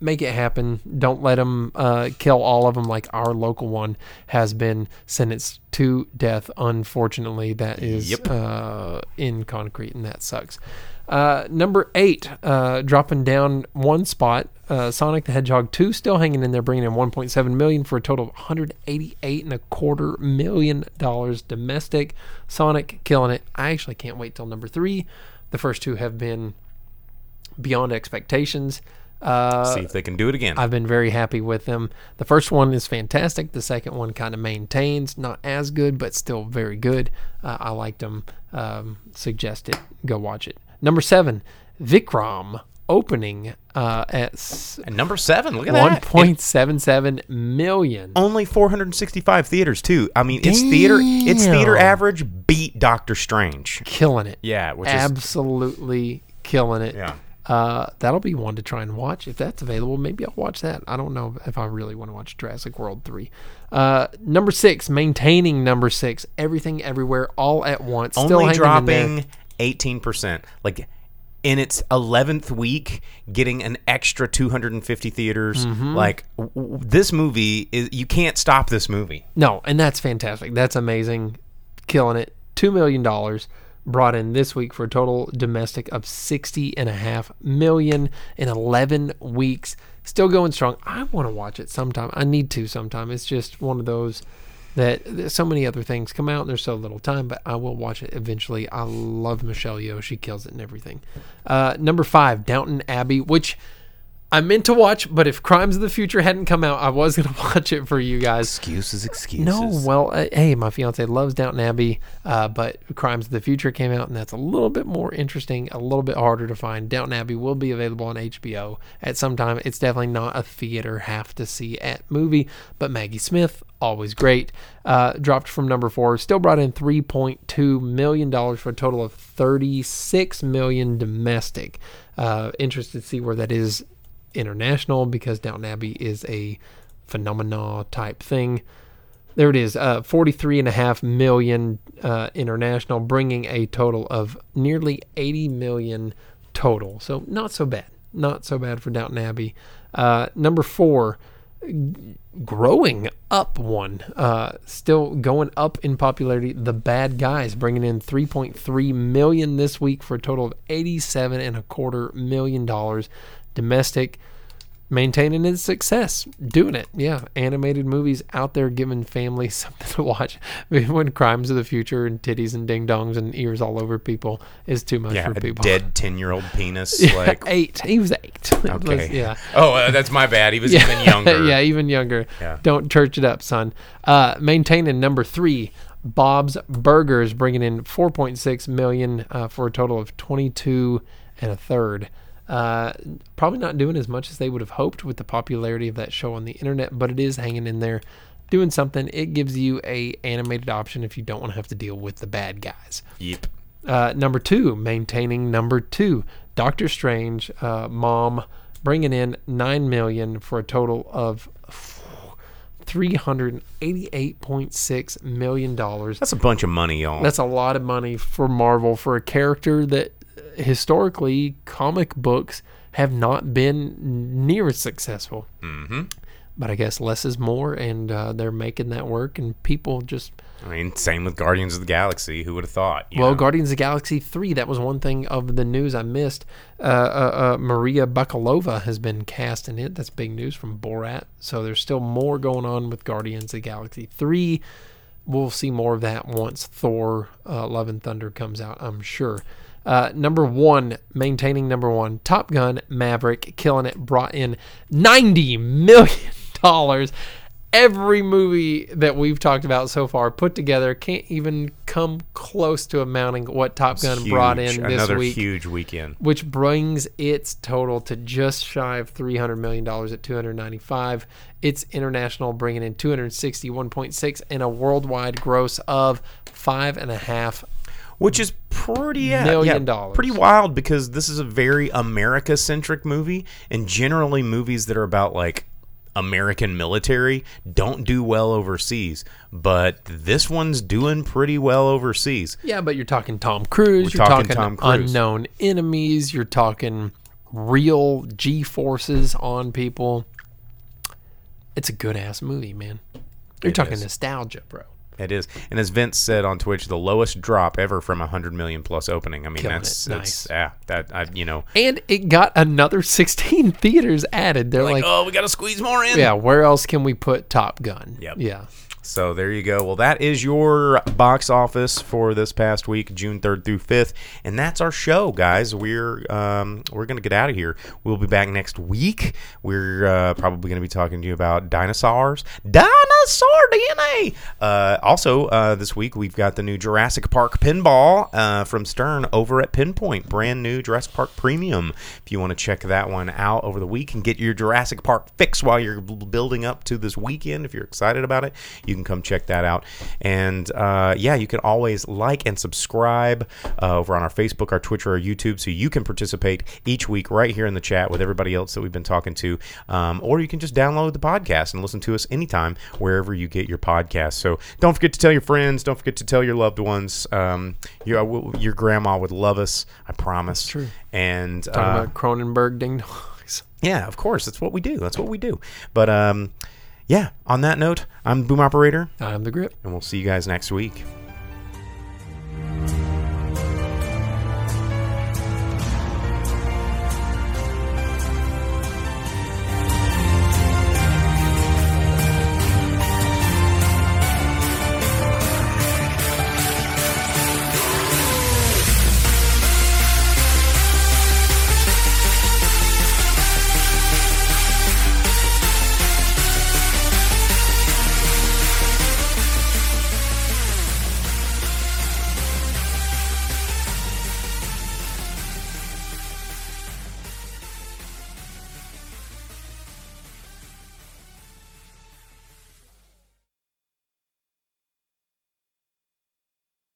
Make it happen. Don't let them uh, kill all of them like our local one has been sentenced to death. Unfortunately, that is Yep. uh, in concrete, and that sucks. Uh, number eight, uh, dropping down one spot. Uh, Sonic the Hedgehog 2 still hanging in there, bringing in 1.7 million for a total of 188 and a quarter million dollars domestic. Sonic killing it. I actually can't wait till number three. The first two have been beyond expectations. Uh, See if they can do it again. I've been very happy with them. The first one is fantastic. The second one kind of maintains, not as good, but still very good. Uh, I liked them. Um, suggest it. Go watch it. Number seven, Vikram opening uh, at s- and number seven, look at that. 1.77 million. only 465 theaters too. I mean, its theater its theater average beat Doctor Strange. Killing it. Yeah, which is Absolutely killing it. Yeah. Uh, that'll be one to try and watch if that's available. Maybe I'll watch that. I don't know if I really want to watch Jurassic World three. Uh, number six, maintaining number six, everything everywhere all at once. Still only dropping 18%. Like in its 11th week getting an extra 250 theaters. Mm-hmm. Like w- w- this movie is you can't stop this movie. No, and that's fantastic. That's amazing. Killing it. Two million dollars brought in this week for a total domestic of sixty and a half million in eleven weeks. Still going strong. I want to watch it sometime. I need to sometime. It's just one of those that so many other things come out and there's so little time, but I will watch it eventually. I love Michelle Yeoh. She kills it and everything. Uh, number five, Downton Abbey, which I meant to watch, but if Crimes of the Future hadn't come out, I was going <laughs> to watch it for you guys. Excuses, excuses. No, well, uh, hey, my fiance loves Downton Abbey, uh, but Crimes of the Future came out, and that's a little bit more interesting, a little bit harder to find. Downton Abbey will be available on HBO at some time. It's definitely not a theater have to see at movie, but Maggie Smith, always great. Uh, dropped from number four, still brought in three point two million dollars for a total of thirty six million domestic. Uh, interested to see where that is international because Downton Abbey is a phenomena type thing There it is, uh, 43.5 million uh, international, bringing a total of nearly 80 million total. So not so bad. Not so bad for Downton Abbey. Uh, number four, g- growing up one, uh, still going up in popularity. The Bad Guys bringing in 3.3 million this week for a total of 87 and a quarter million dollars domestic maintaining its success, doing it. Yeah, animated movies out there giving families <laughs> something to watch. I mean, when crimes of the future and titties and ding dongs and ears all over people is too much Yeah, for a people. dead <laughs> ten-year-old penis. Yeah, Like, <laughs> eight. He was eight. Okay, yeah. Oh, uh, that's my bad. He was even younger. yeah, even younger. Yeah. Don't church it up, son. Uh, maintaining number three, Bob's Burgers, bringing in 4.6 million uh, for a total of 22 and a third. Uh, probably not doing as much as they would have hoped with the popularity of that show on the internet, but it is hanging in there, doing something. It gives you a animated option if you don't want to have to deal with the bad guys. Yep. Uh, number two, maintaining number two, Doctor Strange, uh, mom, bringing in nine million for a total of three hundred eighty-eight point six million dollars. That's a bunch of money, y'all. That's a lot of money for Marvel for a character that historically comic books have not been near as successful. Mm-hmm. But I guess less is more, and uh, they're making that work, and people just I mean, same with Guardians of the Galaxy. Who would have thought? well, know? Guardians of the Galaxy 3, that was one thing of the news I missed. Uh, uh, uh, Maria Bakalova has been cast in it. That's big news from Borat. So there's still more going on with Guardians of the Galaxy 3. We'll see more of that once Thor uh, Love and Thunder comes out, I'm sure. Uh, number one, maintaining number one, Top Gun Maverick, killing it, brought in $90 million <laughs> every movie that we've talked about so far put together can't even come close to amounting what Top Gun Huge. brought in this Another week, huge weekend. which brings its total to just shy of three hundred million dollars at two hundred ninety-five. It's international, bringing in two hundred sixty-one point six and a worldwide gross of five and a half. Which is pretty uh, yeah, Million yeah, dollars. Pretty wild because this is a very America centric movie, and generally movies that are about like American military don't do well overseas. But this one's doing pretty well overseas. Yeah, but you're talking Tom Cruise. We're you're talking talking, Cruise. unknown enemies. You're talking real G forces on people. It's a good ass movie, man. You're It talking is. nostalgia, bro. It is, and as Vince said on Twitch, the lowest drop ever from a hundred million plus opening. I mean, that's it. that's Nice. yeah, that I you know, And it got another 16 <laughs> theaters added. They're like, like, oh, we got to squeeze more in. yeah, where else can we put Top Gun? Yep. Yeah. So there you go. Well, that is your box office for this past week, June third through fifth, and that's our show, guys. We're um, we're gonna get out of here. We'll be back next week. We're uh, probably gonna be talking to you about dinosaurs. dinosaurs, dinosaur DNA. Uh, also, uh, this week we've got the new Jurassic Park pinball uh, from Stern over at Pinpoint, brand new Jurassic Park Premium. If you want to check that one out over the week and get your Jurassic Park fix while you're building up to this weekend, if you're excited about it, you can come check that out. And uh, yeah, you can always like and subscribe uh, over on our Facebook, our Twitter, our YouTube, so you can participate each week right here in the chat with everybody else that we've been talking to. Um, or you can just download the podcast and listen to us anytime wherever you get your podcast. So don't forget to tell your friends. Don't forget to tell your loved ones. Um, your your grandma would love us. I promise. true. And Talking uh, about Cronenberg ding dongs. <laughs> yeah, of course. That's what we do. That's what we do. But um, yeah, on that note, I'm Boom Operator, I'm the grip. and we'll see you guys next week.